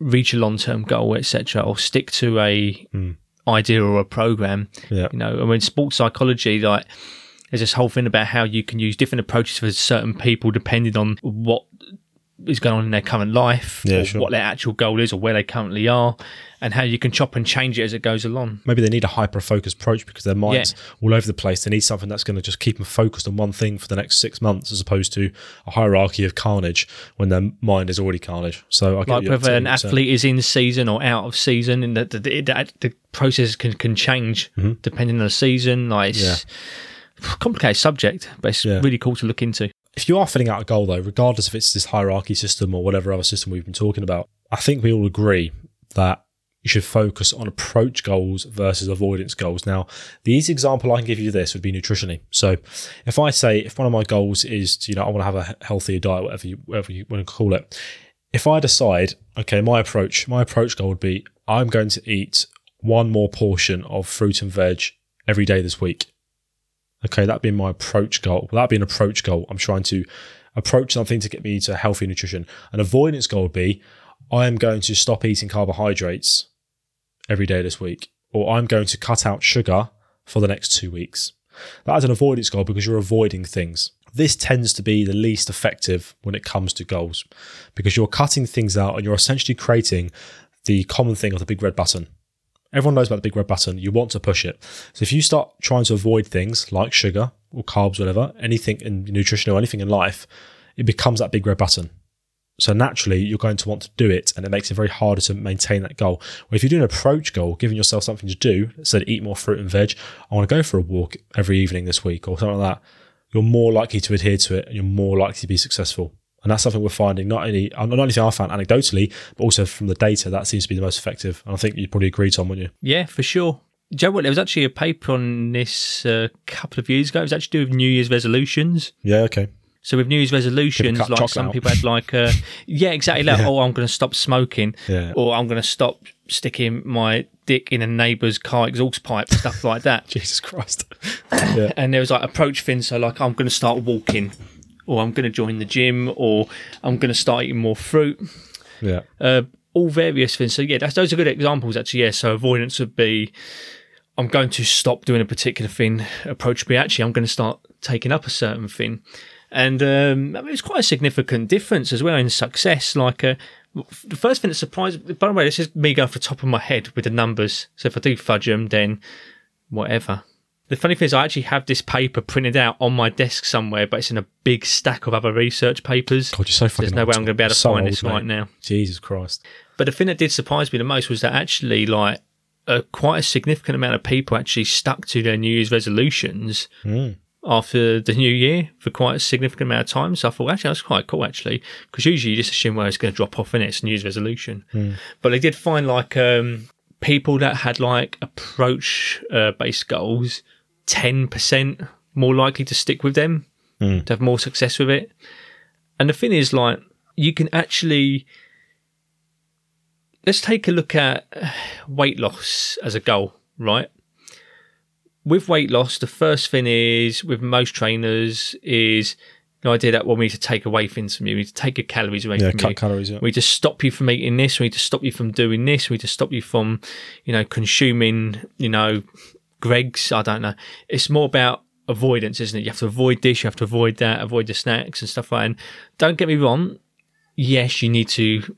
reach a long term goal, etc., or stick to a mm. Idea or a program. Yeah. You know, I mean, sports psychology, like there's this whole thing about how you can use different approaches for certain people depending on what is going on in their current life, Yeah, or sure. what their actual goal is, or where they currently are, and how you can chop and change it as it goes along. maybe they need a hyper focused approach because their mind's all over the place. They need something that's going to just keep them focused on one thing for the next six months, as opposed to a hierarchy of carnage when their mind is already carnage. So I Like whether an athlete is in season or out of season, and the, the, the, the process can, can change mm-hmm. depending on the season. Like it's complicated subject, but it's Yeah. really cool to look into. If you are filling out a goal though, regardless if it's this hierarchy system or whatever other system we've been talking about, I think we all agree that you should focus on approach goals versus avoidance goals. Now, the easy example I can give you this would be nutritionally. So, if I say if one of my goals is to, you know I want to have a healthier diet, whatever you whatever you want to call it, if I decide okay, my approach my approach goal would be I'm going to eat one more portion of fruit and veg every day this week. Okay, that'd be my approach goal. That'd be an approach goal. I'm trying to approach something to get me to healthy nutrition. An avoidance goal would be I am going to stop eating carbohydrates every day this week, or I'm going to cut out sugar for the next two weeks. That is an avoidance goal because you're avoiding things. This tends to be the least effective when it comes to goals because you're cutting things out and you're essentially creating the common thing of the big red button. Everyone knows about the big red button. You want to push it. So if you start trying to avoid things like sugar or carbs, whatever, anything in nutrition or anything in life, it becomes that big red button. So naturally, you're going to want to do it, and it makes it very harder to maintain that goal. Where if you do an approach goal, giving yourself something to do, so to eat more fruit and veg, I want to go for a walk every evening this week or something like that, you're more likely to adhere to it, and you're more likely to be successful. And that's something we're finding not only not only I found anecdotally, but also from the data that seems to be the most effective. And I think you'd probably agree, Tom, wouldn't you? Yeah, for sure. Joe, what? There was actually a paper on this a couple of years ago. It was actually to do with New Year's resolutions. Yeah. Okay. So with New Year's resolutions, like some out. people had like, uh, yeah, exactly. Like, oh, I'm going to stop smoking, Yeah. or I'm going to stop sticking my dick in a neighbour's car exhaust pipe, stuff like that. Jesus Christ. yeah. And there was like approach things. So like, I'm going to start walking, or I'm going to join the gym, or I'm going to start eating more fruit. Yeah. uh, all various things. So yeah, that's, those are good examples actually. Yeah, so avoidance would be I'm going to stop doing a particular thing. Approach would be actually I'm going to start taking up a certain thing, and um, I mean, it's quite a significant difference as well in success. Like uh, the first thing that surprised. By the way, this is me going off the top of my head with the numbers. So if I do fudge them, then whatever. The funny thing is, I actually have this paper printed out on my desk somewhere, but it's in a big stack of other research papers. God, you're so fucking. There's no old, way I'm going to be able to So find old, this mate. right now. Jesus Christ. But the thing that did surprise me the most was that actually, like, uh, quite a significant amount of people actually stuck to their New Year's resolutions Mm. after the new year for quite a significant amount of time. So I thought, actually, that's quite cool, actually, because usually you just assume, well, it's going to drop off in it, it's New Year's resolution. But they did find, like, um, people that had, like, approach uh, based goals, 10% more likely to stick with them, hmm. to have more success with it. And the thing is, like, you can actually let's take a look at weight loss as a goal, right? With weight loss, the first thing is with most trainers is the idea that well, we need to take away things from you. We need to take your calories away Yeah, from cut you. calories. Yeah. We need to stop you from eating this. We need to stop you from doing this. We need to stop you from, you know, consuming, you know, Greggs. I don't know. It's more about avoidance, isn't it? You have to avoid this. You have to avoid that. Avoid the snacks and stuff like that. And don't get me wrong. Yes, you need to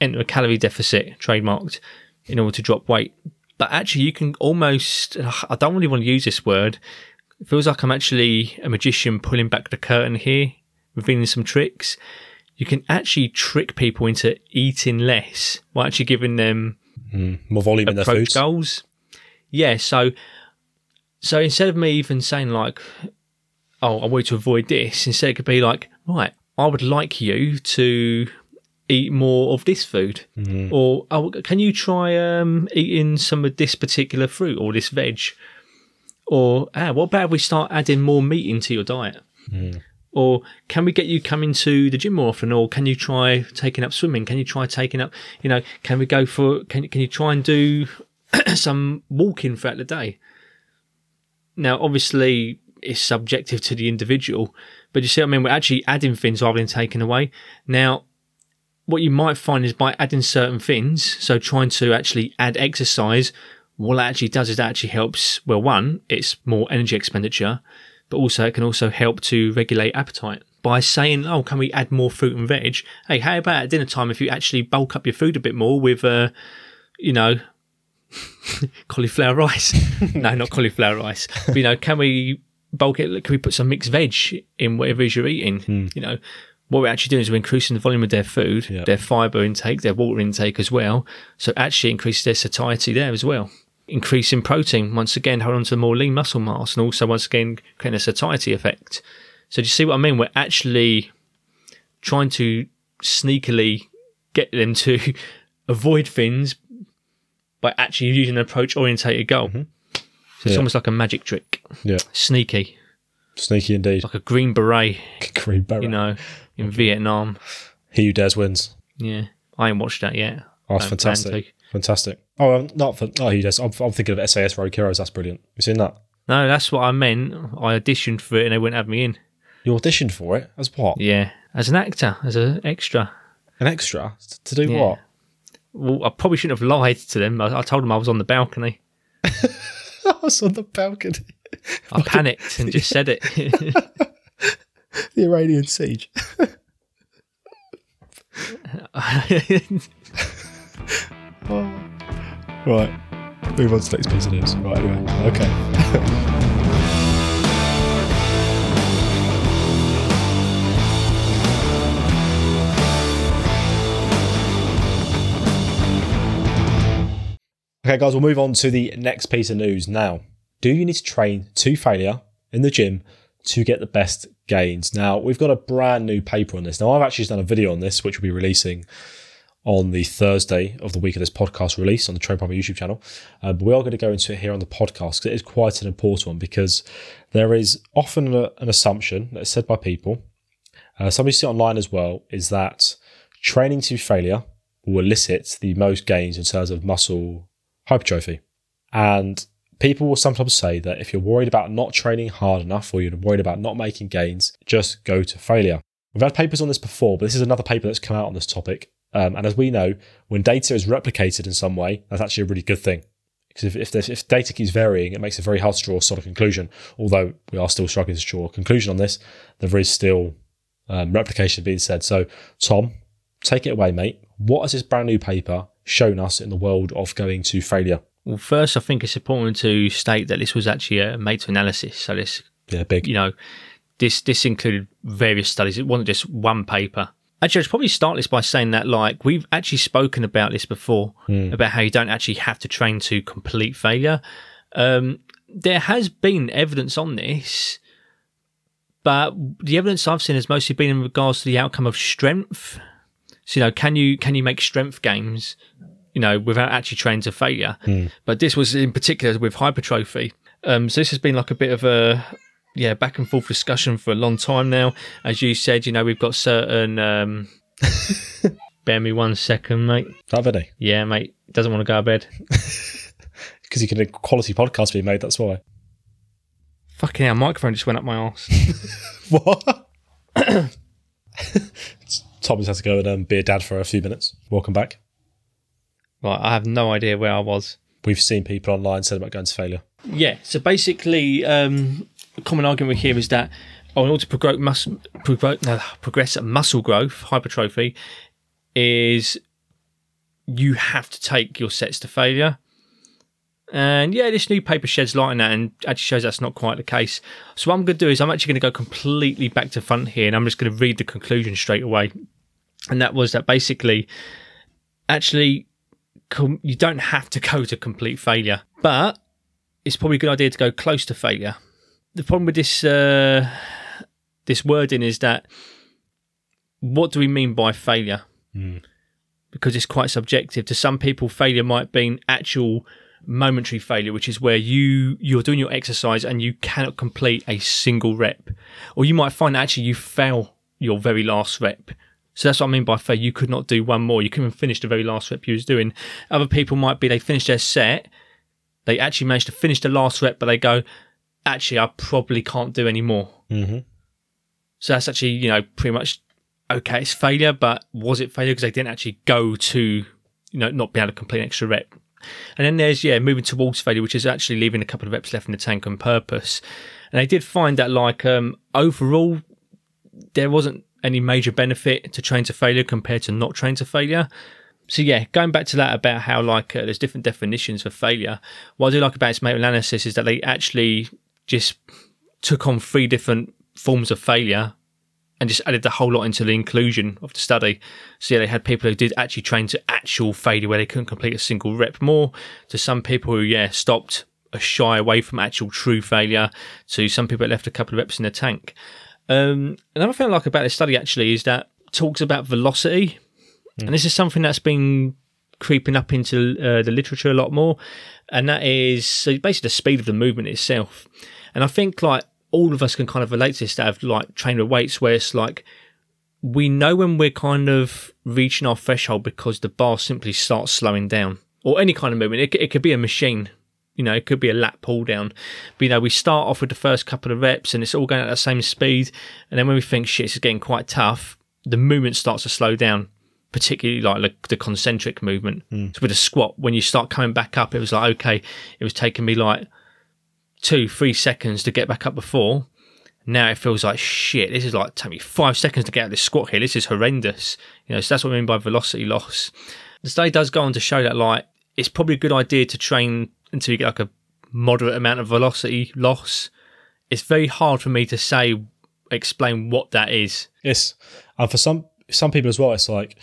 enter a calorie deficit, trademarked, in order to drop weight. But actually, you can almost, I don't really want to use this word. It feels like I'm actually a magician pulling back the curtain here, revealing some tricks. You can actually trick people into eating less by actually giving them hmm, More volume in their foods. goals. Yeah, so so instead of me even saying like, "Oh, I want you to avoid this," instead it could be like, "Right, I would like you to eat more of this food," or oh, "Can you try um, eating some of this particular fruit or this veg?" Or ah, what about if we start adding more meat into your diet? Or can we get you coming to the gym more often? Or can you try taking up swimming? Can you try taking up, you know, can we go for, can, can you try and do some walking throughout the day? Now, obviously, it's subjective to the individual, but you see what I mean? We're actually adding things rather than taking away. Now, what you might find is by adding certain things, so trying to actually add exercise, what that actually does is that actually helps, well, one, it's more energy expenditure, but also it can also help to regulate appetite. by saying, "Oh, can we add more fruit and veg?" Hey, how about at dinner time if you actually bulk up your food a bit more with, uh, you know, cauliflower rice? no, not cauliflower rice. But, you know, can we bulk it? Can we put some mixed veg in whatever it is you're eating? Hmm. You know, what we're actually doing is we're increasing the volume of their food, Yeah. their fiber intake, their water intake as well. So actually increase their satiety there as well. Increasing protein, once again, hold on to more lean muscle mass and also once again creating a satiety effect. So do you see what I mean? We're actually trying to sneakily get them to avoid things by actually using an approach orientated goal. So it's Yeah. almost like a magic trick. Yeah, Sneaky. sneaky indeed. Like a green beret, Green Beret. you know, in Vietnam. He who dares wins. Yeah. I ain't watched that yet. Oh, that's fantastic. Fantastic. Oh, um, not for. Oh, he does. I'm, I'm thinking of SAS Rogue Heroes. That's brilliant. You seen that? No, that's what I meant. I auditioned for it and they wouldn't have me in. You auditioned for it as what? Yeah. As an actor, as an extra. An extra to do Yeah. what? Well, I probably shouldn't have lied to them. I, I told them I was on the balcony. I was on the balcony. I panicked and just said it. The Iranian siege. Oh. Right. Move on to the next piece of news. Right. Anyway. Okay. Okay, guys, we'll move on to the next piece of news now. Do you need to train to failure in the gym to get the best gains? Now, we've got a brand new paper on this. Now, I've actually done a video on this, which we'll be releasing on the Thursday of the week of this podcast release on the Train Proper YouTube channel. Uh, but we are going to go into it here on the podcast because it is quite an important one because there is often a, an assumption that is said by people, uh, somebody see online as well, is that training to failure will elicit the most gains in terms of muscle hypertrophy. And people will sometimes say that if you're worried about not training hard enough or you're worried about not making gains, just go to failure. We've had papers on this before, but this is another paper that's come out on this topic. Um, and as we know, when data is replicated in some way, that's actually a really good thing. Because if, if, if data keeps varying, it makes it very hard to draw a solid conclusion. Although we are still struggling to draw a conclusion on this, there is still um, replication being said. So, Tom, take it away, mate. What has this brand new paper shown us in the world of going to failure? well, first, I think it's important to state that this was actually a meta-analysis. So this, Yeah, big. you know, this this included various studies. It wasn't just one paper. Actually, I should probably start this by saying that, like, we've actually spoken about this before about how you don't actually have to train to complete failure. Um, there has been evidence on this, but the evidence I've seen has mostly been in regards to the outcome of strength. So, you know, can you can you make strength games, you know, without actually training to failure? But this was in particular with hypertrophy. Um, so this has been like a bit of a yeah back and forth discussion for a long time now. As you said, you know, we've got certain. Um, bear me one second, mate. That video. Yeah, mate. Doesn't want to go to bed. Because you can a quality podcast being made, that's why. Fucking hell, microphone just went up my arse. What? Tom just has to go and um, be a dad for a few minutes. Welcome back. right, I have no idea where I was. We've seen people online said about going to failure. Yeah, so basically, um, a common argument here is that oh, in order to progress, mus- progress muscle growth, hypertrophy, is you have to take your sets to failure. And yeah, this new paper sheds light on that and actually shows that's not quite the case. So what I'm going to do is I'm actually going to go completely back to front here and I'm just going to read the conclusion straight away. And that was that basically, actually, com- you don't have to go to complete failure, but it's probably a good idea to go close to failure. The problem with this uh, this wording is that what do we mean by failure? Because it's quite subjective. To some people, failure might be actual momentary failure, which is where you you're doing your exercise and you cannot complete a single rep, or you might find actually you fail your very last rep. So that's what I mean by fail. You could not do one more. You couldn't finish the very last rep you was doing. Other people might be they finish their set, they actually managed to finish the last rep, but they go, actually, I probably can't do any more. Mm-hmm. So that's actually, you know, pretty much okay. It's failure, but was it failure because they didn't actually go to, you know, not be able to complete an extra rep? And then there's yeah, moving towards failure, which is actually leaving a couple of reps left in the tank on purpose. And they did find that like um overall there wasn't any major benefit to train to failure compared to not train to failure. So yeah, going back to that about how like uh, there's different definitions for failure. What I do like about its meta analysis is that they actually just took on three different forms of failure and just added the whole lot into the inclusion of the study. So yeah, they had people who did actually train to actual failure where they couldn't complete a single rep more, to some people who yeah stopped a shy away from actual true failure, to some people that left a couple of reps in the tank. Um, another thing I like about this study actually is that talks about velocity, mm. and this is something that's been creeping up into uh, the literature a lot more, and that is so basically the speed of the movement itself. And I think like all of us can kind of relate to this that have like trained with weights where it's like we know when we're kind of reaching our threshold because the bar simply starts slowing down or any kind of movement. It, it could be a machine, you know, it could be a lat pull down. But, you know, we start off with the first couple of reps and it's all going at the same speed. And then when we think shit, it's getting quite tough, the movement starts to slow down, particularly like, like the concentric movement. Mm. So with a squat, when you start coming back up, it was like, okay, it was taking me like two, three seconds to get back up before. Now it feels like shit. This is like take me five seconds to get out of this squat here. This is horrendous. You know, so that's what I mean by velocity loss. The study does go on to show that like it's probably a good idea to train until you get like a moderate amount of velocity loss. It's very hard for me to say explain what that is. Yes, and for some some people as well, it's like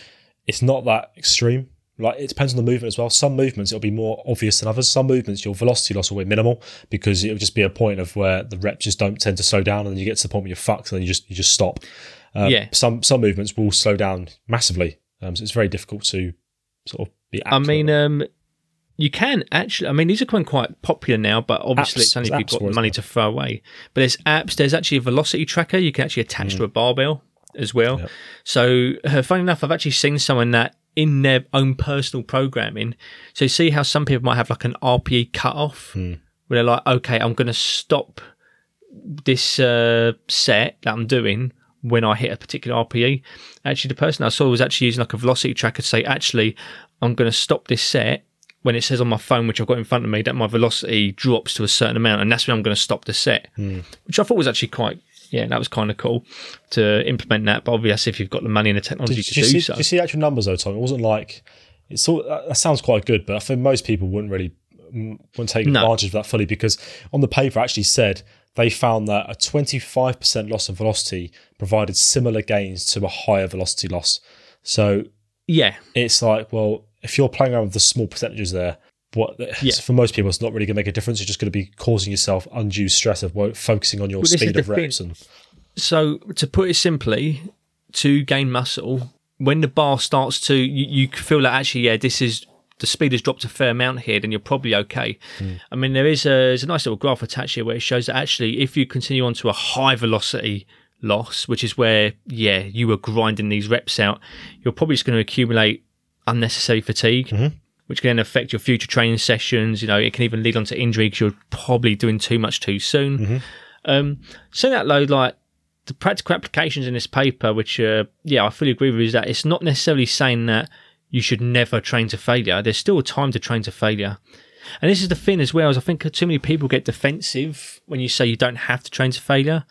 it's not that extreme like it depends on the movement as well. Some movements it'll be more obvious than others. Some movements your velocity loss will be minimal because it'll just be a point of where the reps just don't tend to slow down, and then you get to the point where you're fucked, and then you just you just stop. Um, yeah. Some some movements will slow down massively, um, so it's very difficult to sort of be. I mean, um, you can actually. I mean, these are quite quite popular now, but obviously apps, it's only if you've got money to throw away. But there's apps. There's actually a velocity tracker you can actually attach mm. to a barbell as well. Yep. So, uh, funny enough, I've actually seen someone that in their own personal programming. So see how some people might have like an RPE cutoff hmm. where they're like, okay, I'm going to stop this uh, set that I'm doing when I hit a particular RPE. Actually, the person I saw was actually using like a velocity tracker to say, actually, I'm going to stop this set when it says on my phone, which I've got in front of me, that my velocity drops to a certain amount, and that's when I'm going to stop the set, hmm. which I thought was actually quite yeah, that was kind of cool to implement that. But obviously, if you've got the money and the technology did, to do see, so, did you see actual numbers though, Tom? It wasn't like it's all that sounds quite good, but I think most people wouldn't really mm, wouldn't take no. advantage of that fully because on the paper actually said they found that a 25% loss in velocity provided similar gains to a higher velocity loss. So yeah, it's like well, if you're playing around with the small percentages there, what yeah. for most people it's not really going to make a difference. You're just going to be causing yourself undue stress of focusing on your well, speed of reps. And so, to put it simply, to gain muscle, when the bar starts to, you, you feel like actually, yeah, this is the speed has dropped a fair amount here, then you're probably okay. Mm. I mean, there is a, there's a nice little graph attached here where it shows that actually, if you continue on to a high velocity loss, which is where, yeah, you were grinding these reps out, you're probably just going to accumulate unnecessary fatigue. Mm-hmm which can affect your future training sessions. You know, it can even lead on to injury because you're probably doing too much too soon. Mm-hmm. Um, saying that though, like the practical applications in this paper, which uh, yeah, I fully agree with, is that it's not necessarily saying that you should never train to failure. There's still a time to train to failure. And this is the thing as well, as I think too many people get defensive when you say you don't have to train to failure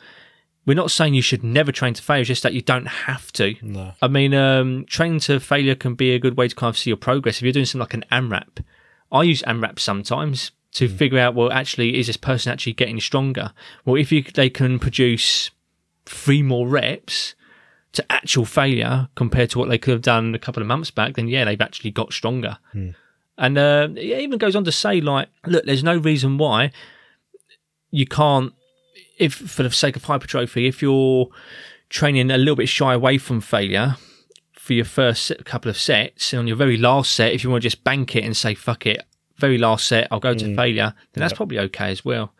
we're not saying you should never train to failure, it's just that you don't have to. No. I mean, um, training to failure can be a good way to kind of see your progress. If you're doing something like an AMRAP, I use AMRAP sometimes to mm. figure out, well, actually, is this person actually getting stronger? Well, if you, they can produce three more reps to actual failure compared to what they could have done a couple of months back, then yeah, they've actually got stronger. Mm. And uh, it even goes on to say, like, look, there's no reason why you can't if for the sake of hypertrophy, if you're training a little bit shy away from failure for your first couple of sets, and on your very last set, if you want to just bank it and say fuck it, very last set, I'll go to mm. failure, then that's yep. probably okay as well.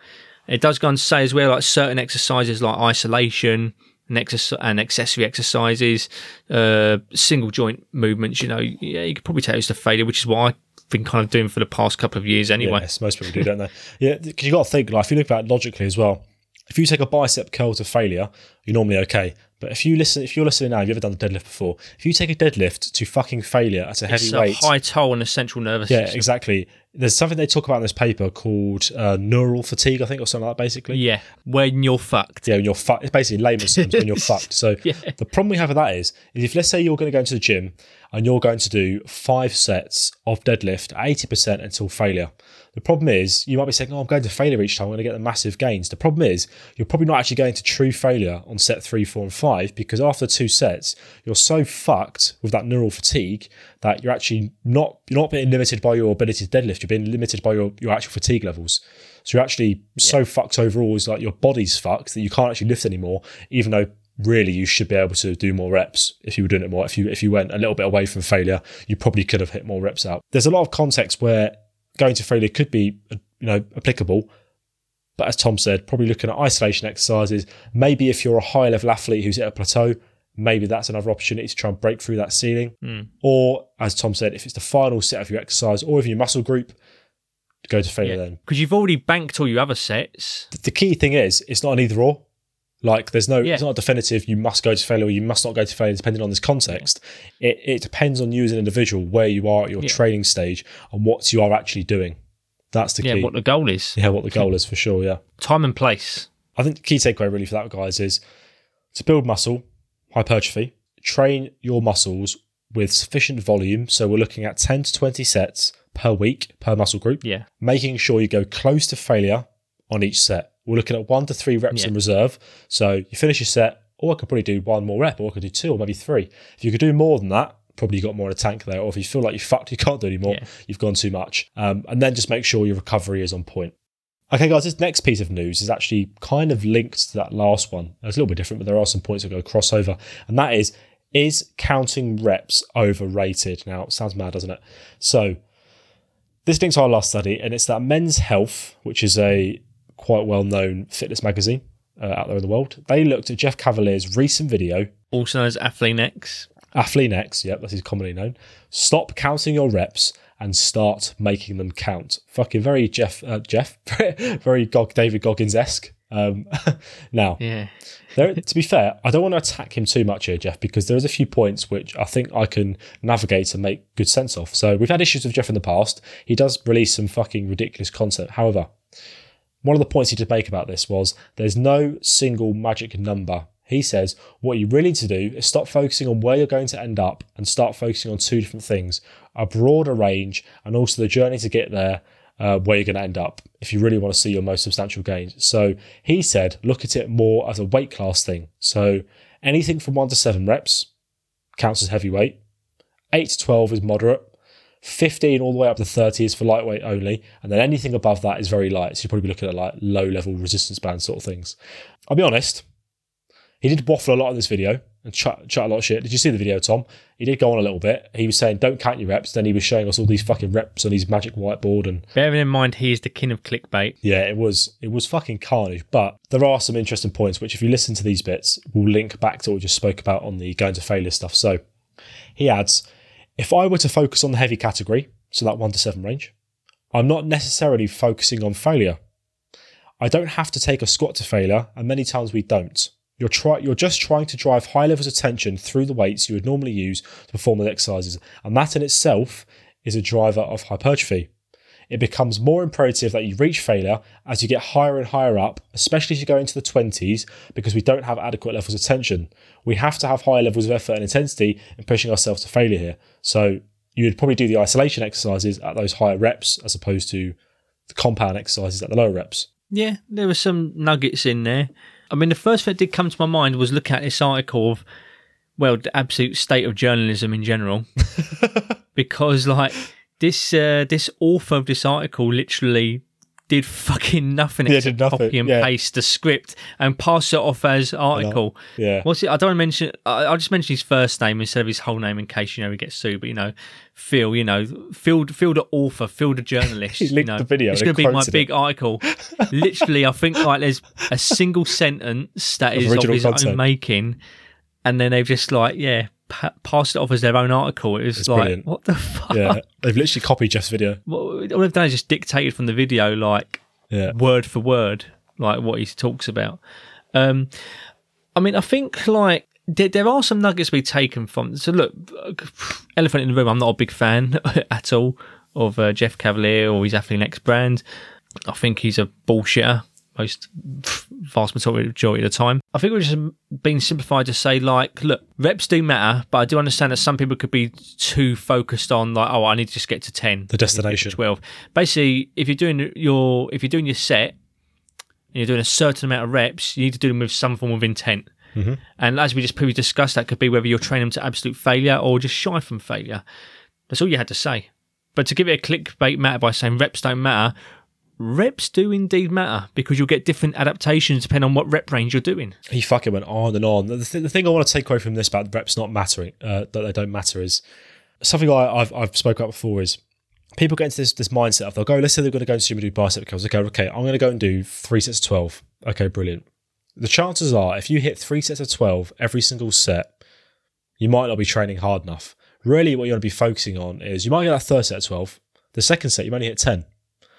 It does go on to say as well, like certain exercises like isolation and, and accessory exercises, uh, single joint movements. You know, yeah, you could probably take those to failure, which is what I've been kind of doing for the past couple of years anyway. Yes, most people do, don't they? Yeah, because you've got to think, like, if you look at it logically as well, if you take a bicep curl to failure, you're normally okay. But if you listen, if you're listening now, have you've ever done a deadlift before. If you take a deadlift to fucking failure at a heavy it's weight, high toll on the central nervous yeah, system. exactly. there's something they talk about in this paper called uh, neural fatigue, I think, or something like that, basically. Yeah, when you're fucked. Yeah, when you're fucked. It's basically layman's terms when you're fucked. So Yeah. the problem we have with that is, is if let's say you're going to go into the gym and you're going to do five sets of deadlift at 80% until failure. The problem is you might be saying, oh, I'm going to failure each time. I'm going to get the massive gains. The problem is you're probably not actually going to true failure on set three, four, and five because after two sets, you're so fucked with that neural fatigue that you're actually not you're not being limited by your ability to deadlift. You're being limited by your, your actual fatigue levels. So you're actually so fucked overall. Is like your body's fucked that you can't actually lift anymore, even though really you should be able to do more reps if you were doing it more. If you if you went a little bit away from failure, you probably could have hit more reps out. There's a lot of context where going to failure could be you know applicable. But as Tom said, probably looking at isolation exercises. Maybe if you're a high level athlete who's at a plateau, maybe that's another opportunity to try and break through that ceiling. Hmm. Or as Tom said, if it's the final set of your exercise or if your muscle group, go to failure then. Because you've already banked all your other sets. the key thing is it's not an either or. Like there's no, Yeah. it's not a definitive. You must go to failure or you must not go to failure, depending on this context. It, it depends on you as an individual where you are at your Yeah. training stage and what you are actually doing. That's the Yeah, key. what the goal is. yeah, what the goal is for sure. Yeah, Time and place. I think the key takeaway really for that guys is to build muscle hypertrophy. Train your muscles with sufficient volume. So we're looking at ten to twenty sets per week per muscle group Yeah. making sure you go close to failure on each set. We're looking at one to three reps Yeah. in reserve. So you finish your set, or I could probably do one more rep, or I could do two, or maybe three. If you could do more than that, probably you got more in a tank there. Or if you feel like you fucked, you can't do anymore, Yeah. you've gone too much. Um, and then just make sure your recovery is on point. Okay, guys, this next piece of news is actually kind of linked to that last one. It's a little bit different, but there are some points that go crossover. And that is, is counting reps overrated? Now, it sounds mad, doesn't it? So, this links to our last study, and it's that Men's Health, which is a quite well known fitness magazine uh, out there in the world, they looked at Jeff Cavaliere's recent video, Also known as Athlean-X. Athlean-X, yep, that's his commonly known. Stop counting your reps and start making them count. Fucking very Jeff, uh, Jeff, very Gog, David Goggins esque. Um, now, Yeah. there, to be fair, I don't want to attack him too much here, Jeff, because there's a few points which I think I can navigate and make good sense of. So we've had issues with Jeff in the past. He does release some fucking ridiculous content. However, one of the points he did make about this was there's no single magic number. He says what you really need to do is stop focusing on where you're going to end up and start focusing on two different things a broader range and also the journey to get there uh, where you're going to end up if you really want to see your most substantial gains. So he said, look at it more as a weight class thing. So anything from one to seven reps counts as heavyweight, eight to 12 is moderate, 15 all the way up to 30 is for lightweight only, and then anything above that is very light. So you're probably be looking at like low level resistance band sort of things. I'll be honest, he did waffle a lot in this video and chat, chat a lot of shit. Did you see the video, Tom? He did go on a little bit. He was saying, don't count your reps. Then he was showing us all these fucking reps on his magic whiteboard and Bearing in mind he is the king of clickbait. yeah, it was it was fucking carnage. But there are some interesting points which, if you listen to these bits, will link back to what we just spoke about on the going to failure stuff. So he adds, if I were to focus on the heavy category, so that one to seven range, I'm not necessarily focusing on failure. I don't have to take a squat to failure, and many times we don't. You're try you're just trying to drive high levels of tension through the weights you would normally use to perform the exercises, and that in itself is a driver of hypertrophy. It becomes more imperative that you reach failure as you get higher and higher up, especially as you go into the 20s, because we don't have adequate levels of tension. We have to have higher levels of effort and intensity in pushing ourselves to failure here. So you would probably do the isolation exercises at those higher reps as opposed to the compound exercises at the lower reps. Yeah, there were some nuggets in there. I mean, the first thing that did come to my mind was looking at this article of, well, the absolute state of journalism in general, because like this uh, this author of this article literally did fucking nothing Yeah, except did nothing, copy and yeah. paste the script and pass it off as article. Yeah. What's it? I don't mention. I- I'll just mention his first name instead of his whole name in case you know he gets sued. But you know, Phil. You know, Phil. Phil the author. Phil the journalist. He you know, the video It's going to be my big it. article. Literally, I think like there's a single sentence that is of his content. own making, and then they've just like yeah. Pa- passed it off as their own article. It was It's like, brilliant. what the fuck? Yeah. They've literally copied Jeff's video. What, all they've done is just dictated from the video, like Yeah. word for word, like what he talks about. Um, I mean, I think like there, there are some nuggets to be taken from. So look, elephant in the room. I'm not a big fan at all of uh, Jeff Cavaliere or his Athlean brand. I think he's a bullshitter most vast majority of the time. I think it's just been simplified to say like, look, reps do matter, but I do understand that some people could be too focused on like, oh, I need to just get to ten, The destination. twelve. Basically, if you're doing your if you're doing your set and you're doing a certain amount of reps, you need to do them with some form of intent. Mm-hmm. And as we just previously discussed, that could be whether you're training them to absolute failure or just shy from failure. That's all you had to say. But to give it a clickbait matter by saying reps don't matter, reps do indeed matter because you'll get different adaptations depending on what rep range you're doing. he fucking went on and on. The, th- the thing I want to take away from this about reps not mattering, uh, that they don't matter, is something I, I've I've spoke about before. Is people get into this this mindset of they'll go. Let's say they're going to go and and do bicep curls. Okay, okay, I'm going to go and do three sets of twelve. Okay, brilliant. The chances are, if you hit three sets of twelve every single set, you might not be training hard enough. Really, what you want to be focusing on is you might get that third set of twelve. The second set, you might only hit ten.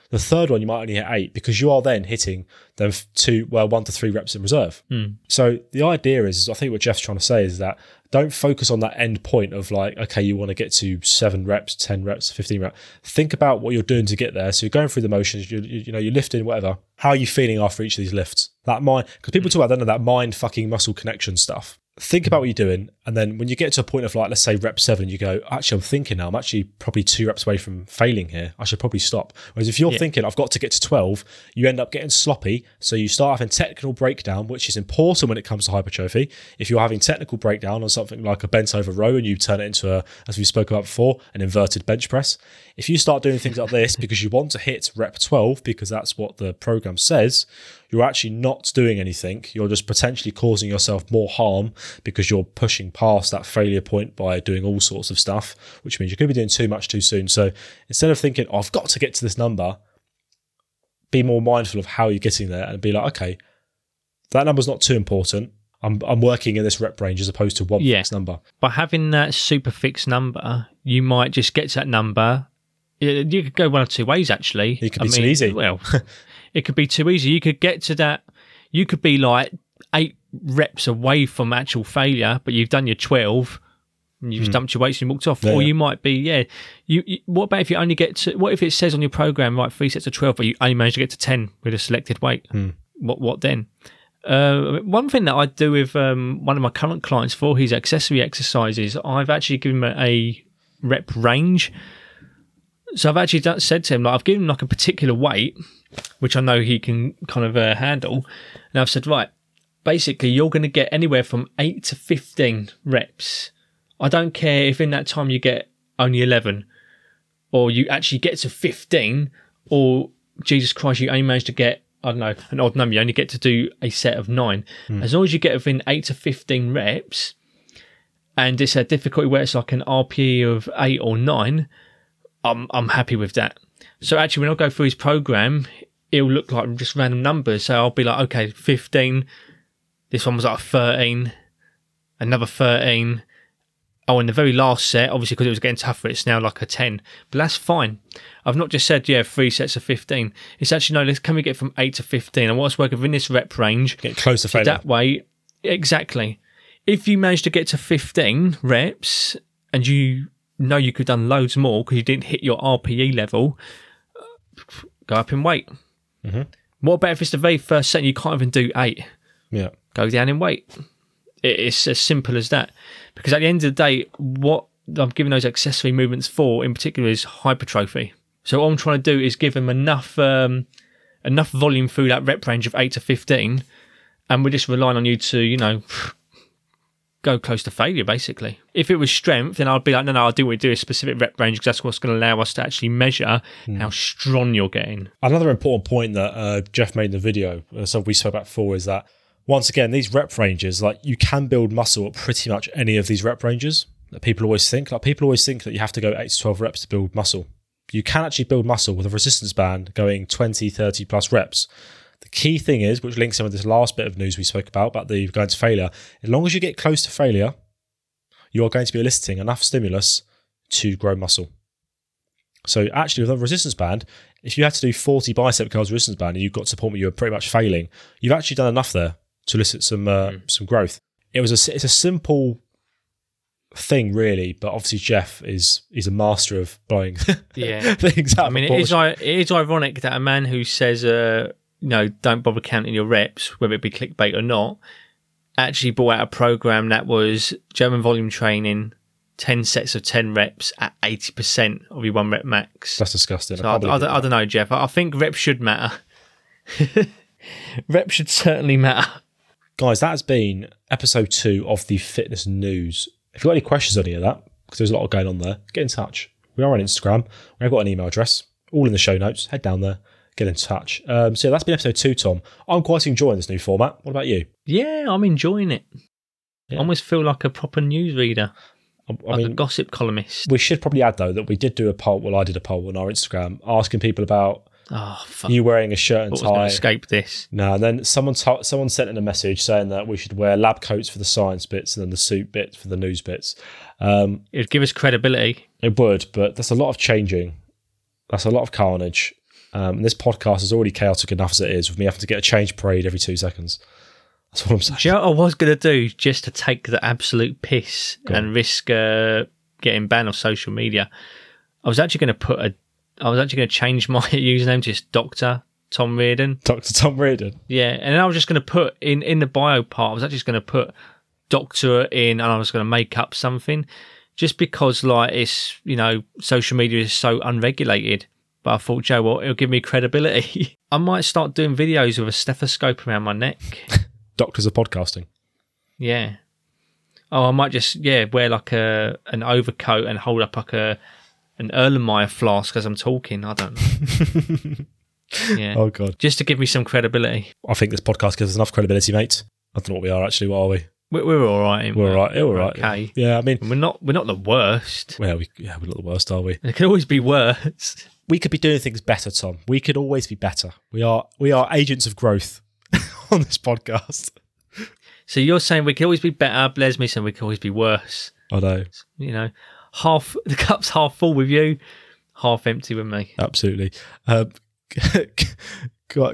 The third one, you might only hit eight because you are then hitting them two, well, one to three reps in reserve. Hmm. So the idea is, I think what Jeff's trying to say is that don't focus on that end point of like, okay, you want to get to seven reps, 10 reps, 15 reps. Think about what you're doing to get there. So you're going through the motions, you, you, you know, you're lifting, whatever. How are you feeling after each of these lifts? That mind, because people talk about, I that mind fucking muscle connection stuff think about what you're doing and then when you get to a point of like let's say rep seven you go actually i'm thinking now i'm actually probably two reps away from failing here i should probably stop whereas if you're Yeah. thinking i've got to get to 12 you end up getting sloppy so you start having technical breakdown which is important when it comes to hypertrophy if you're having technical breakdown on something like a bent over row and you turn it into a as we spoke about before an inverted bench press if you start doing things like this because you want to hit rep 12 because that's what the program says you're actually not doing anything. You're just potentially causing yourself more harm because you're pushing past that failure point by doing all sorts of stuff, which means you could be doing too much too soon. So instead of thinking, oh, I've got to get to this number, be more mindful of how you're getting there and be like, okay, that number's not too important. I'm, I'm working in this rep range as opposed to one Yeah. fixed number. By having that super fixed number, you might just get to that number. You you could go one of two ways, actually. It could be too easy. Well, it could be too easy. You could get to that. You could be like eight reps away from actual failure, but you've done your twelve. And you've dumped your weights and you walked off. Yeah, or you might be, yeah. You, you. What about if you only get to? What if it says on your program, right, three sets of twelve, but you only manage to get to ten with a selected weight? Hmm. What? What then? Uh, one thing that I do with um, one of my current clients for his accessory exercises, I've actually given him a, a rep range. So I've actually done, said to him, like, I've given him like a particular weight, which I know he can kind of uh, handle, and I've said, right, basically you're going to get anywhere from eight to fifteen reps. I don't care if in that time you get only eleven, or you actually get to fifteen, or Jesus Christ, you only manage to get I don't know an odd number. You only get to do a set of nine. Hmm. As long as you get within eight to fifteen reps, and it's a difficulty where it's like an RPE of eight or nine, I'm I'm happy with that. So actually, when I go through his program, it'll look like just random numbers. So I'll be like, okay, fifteen. This one was like thirteen, another thirteen. Oh, and the very last set, obviously because it was getting tougher, it's now like a ten. But that's fine. I've not just said yeah, three sets of fifteen. It's actually no. Let's can we get from eight to fifteen? I want us to work within this rep range. Get close to failure. That way, exactly. If you manage to get to 15 reps and you know you could have done loads more because you didn't hit your RPE level, go up in weight. Mm-hmm. What about if it's the very first set and you can't even do eight? yeah. Go down in weight. It's as simple as that. Because at the end of the day, what I'm giving those accessory movements for, in particular, is hypertrophy. So what I'm trying to do is give them enough um, enough volume through that rep range of eight to fifteen, and we're just relying on you to, you know, go close to failure. Basically, if it was strength, then I'd be like, no, no, I do want to do a specific rep range because that's what's going to allow us to actually measure how strong you're getting. Another important point that uh, Jeff made in the video, uh, something we spoke about before, is that once again, these rep ranges, like you can build muscle at pretty much any of these rep ranges. That people always think, like people always think that you have to go eight to twelve reps to build muscle. You can actually build muscle with a resistance band going 20, 30 plus reps. The key thing is, which links in with this last bit of news we spoke about, about the going to failure. As long as you get close to failure, you are going to be eliciting enough stimulus to grow muscle. So actually, with a resistance band, if you had to do 40 bicep curls resistance band and you got to point where you were pretty much failing, you've actually done enough there to elicit some uh, some growth. It was a it's a simple thing, really. But obviously, Jeff is he's a master of blowing Yeah. things out. I mean, it is, it is ironic that a man who says, uh, you know, don't bother counting your reps, whether it be clickbait or not, actually brought out a program that was German volume training, 10 sets of 10 reps at 80% of your one rep max. That's disgusting. So I I, I, don't- I don't know, Jeff. I I think reps should matter. reps should certainly matter. Guys, that has been episode two of the fitness news. If you've got any questions on any of that, because there's a lot going on there, get in touch. We are on Instagram. We've got an email address, all in the show notes. Head down there, get in touch. Um, so that's been episode two, Tom. I'm quite enjoying this new format. What about you? Yeah, I'm enjoying it. Yeah. I almost feel like a proper newsreader, I, I like a gossip columnist. we should probably add though that we did do a poll. Well, I did a poll on our Instagram asking people about Oh, fuck. you wearing a shirt and tie. escape this? No, and then someone t- someone sent in a message saying that we should wear lab coats for the science bits and then the suit bits for the news bits. Um, It would give us credibility. It would, but that's a lot of changing. That's a lot of carnage. Um, and this podcast is already chaotic enough as it is, with me having to get a change parade every two seconds. That's what I'm saying. Do you know what I was going to do just to take the absolute piss Go on. and risk uh, getting banned on social media? I was actually going to put a. I was actually going to change my username to just Doctor Tom Reardon. Dr. Tom Reardon. Yeah, and then I was just going to put in in the bio part. I was actually just going to put Doctor in, and I was going to make up something, just because like it's you know social media is so unregulated. But I thought, Joe, well, it'll give me credibility. I might start doing videos with a stethoscope around my neck. Doctors of podcasting. Yeah. Oh, I might just yeah wear like a an overcoat and hold up like a an Erlenmeyer flask as I'm talking. I don't know. yeah, Oh, God. just to give me some credibility. I think this podcast gives us enough credibility, mate. I don't know what we are actually. What are we? We're, we're all right. We're we? all right. We're all right. Okay. Yeah, I mean, We're not we're not the worst. well, we, yeah, we're not the worst, are we? It could always be worse. We could be doing things better, Tom. We could always be better. We are we are agents of growth on this podcast. So you're saying we could always be better. Blair's me saying we could always be worse. I know. You know, half the cup's half full with you, half empty with me. Absolutely. Um,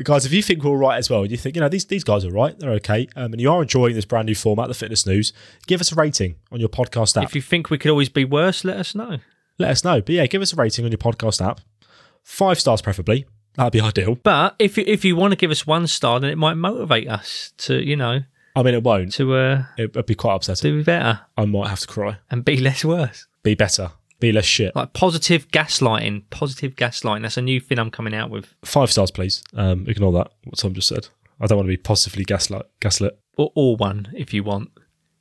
guys, if you think we're all right as well, and you think, you know, these, these guys are right, they're okay, um, and you are enjoying this brand new format, the fitness news, give us a rating on your podcast app. If you think we could always be worse, let us know. Let us know. But yeah, give us a rating on your podcast app. Five stars, preferably. That'd be ideal. But if you, if you want to give us one star, then it might motivate us to you know I mean, it won't. to uh, It would be quite upsetting. do better I might have to cry. and be less worse. Be better. Be less shit. Like positive gaslighting. Positive gaslighting. That's a new thing I'm coming out with. Five stars, please. Um, ignore that. What Tom just said. I don't want to be positively gaslit. Gaslit. Or, or one if you want.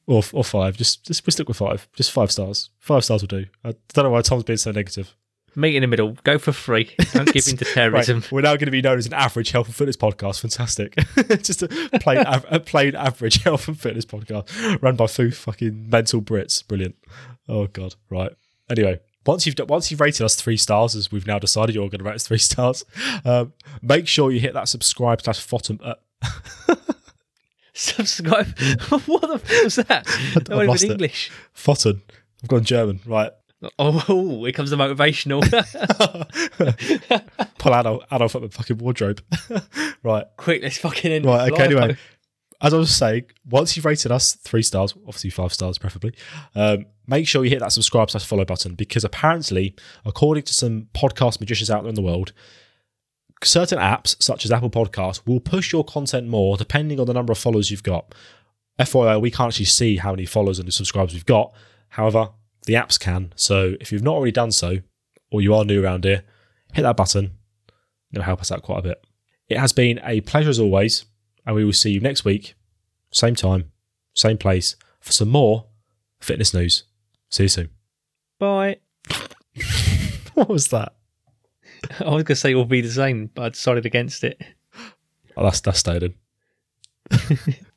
Or, or five. Just, just we stick with five. Just five stars. Five stars will do. I don't know why Tom's being so negative. Meet in the middle. Go for free. Don't give in to terrorism. Right, we're now going to be known as an average health and fitness podcast. Fantastic. Just a plain, av- a plain average health and fitness podcast run by two fucking mental Brits. Brilliant. Oh god. Right. Anyway, once you've done, once you've rated us three stars, as we've now decided you're going to rate us three stars, um, make sure you hit that subscribe slash bottom. Uh, Subscribe. what the fuck was that? That I wasn't lost even English. Fotten. I've gone German. Right. Oh, oh, here comes the motivational. Pull Adolf, Adolf up the fucking wardrobe. right. Quick, let's fucking end. Right. Okay. Anyway, as I was saying, once you've rated us three stars, obviously five stars preferably, um, make sure you hit that subscribe slash follow button because apparently, according to some podcast magicians out there in the world, certain apps such as Apple Podcasts will push your content more depending on the number of followers you've got. FYI, we can't actually see how many followers and subscribers we've got. However, the apps can. So if you've not already done so, or you are new around here, hit that button. It'll help us out quite a bit. It has been a pleasure as always, and we will see you next week, same time, same place, for some more fitness news. See you soon. Bye. What was that? I was going to say it will be the same, but I decided against it. Oh, that's that's stayed in.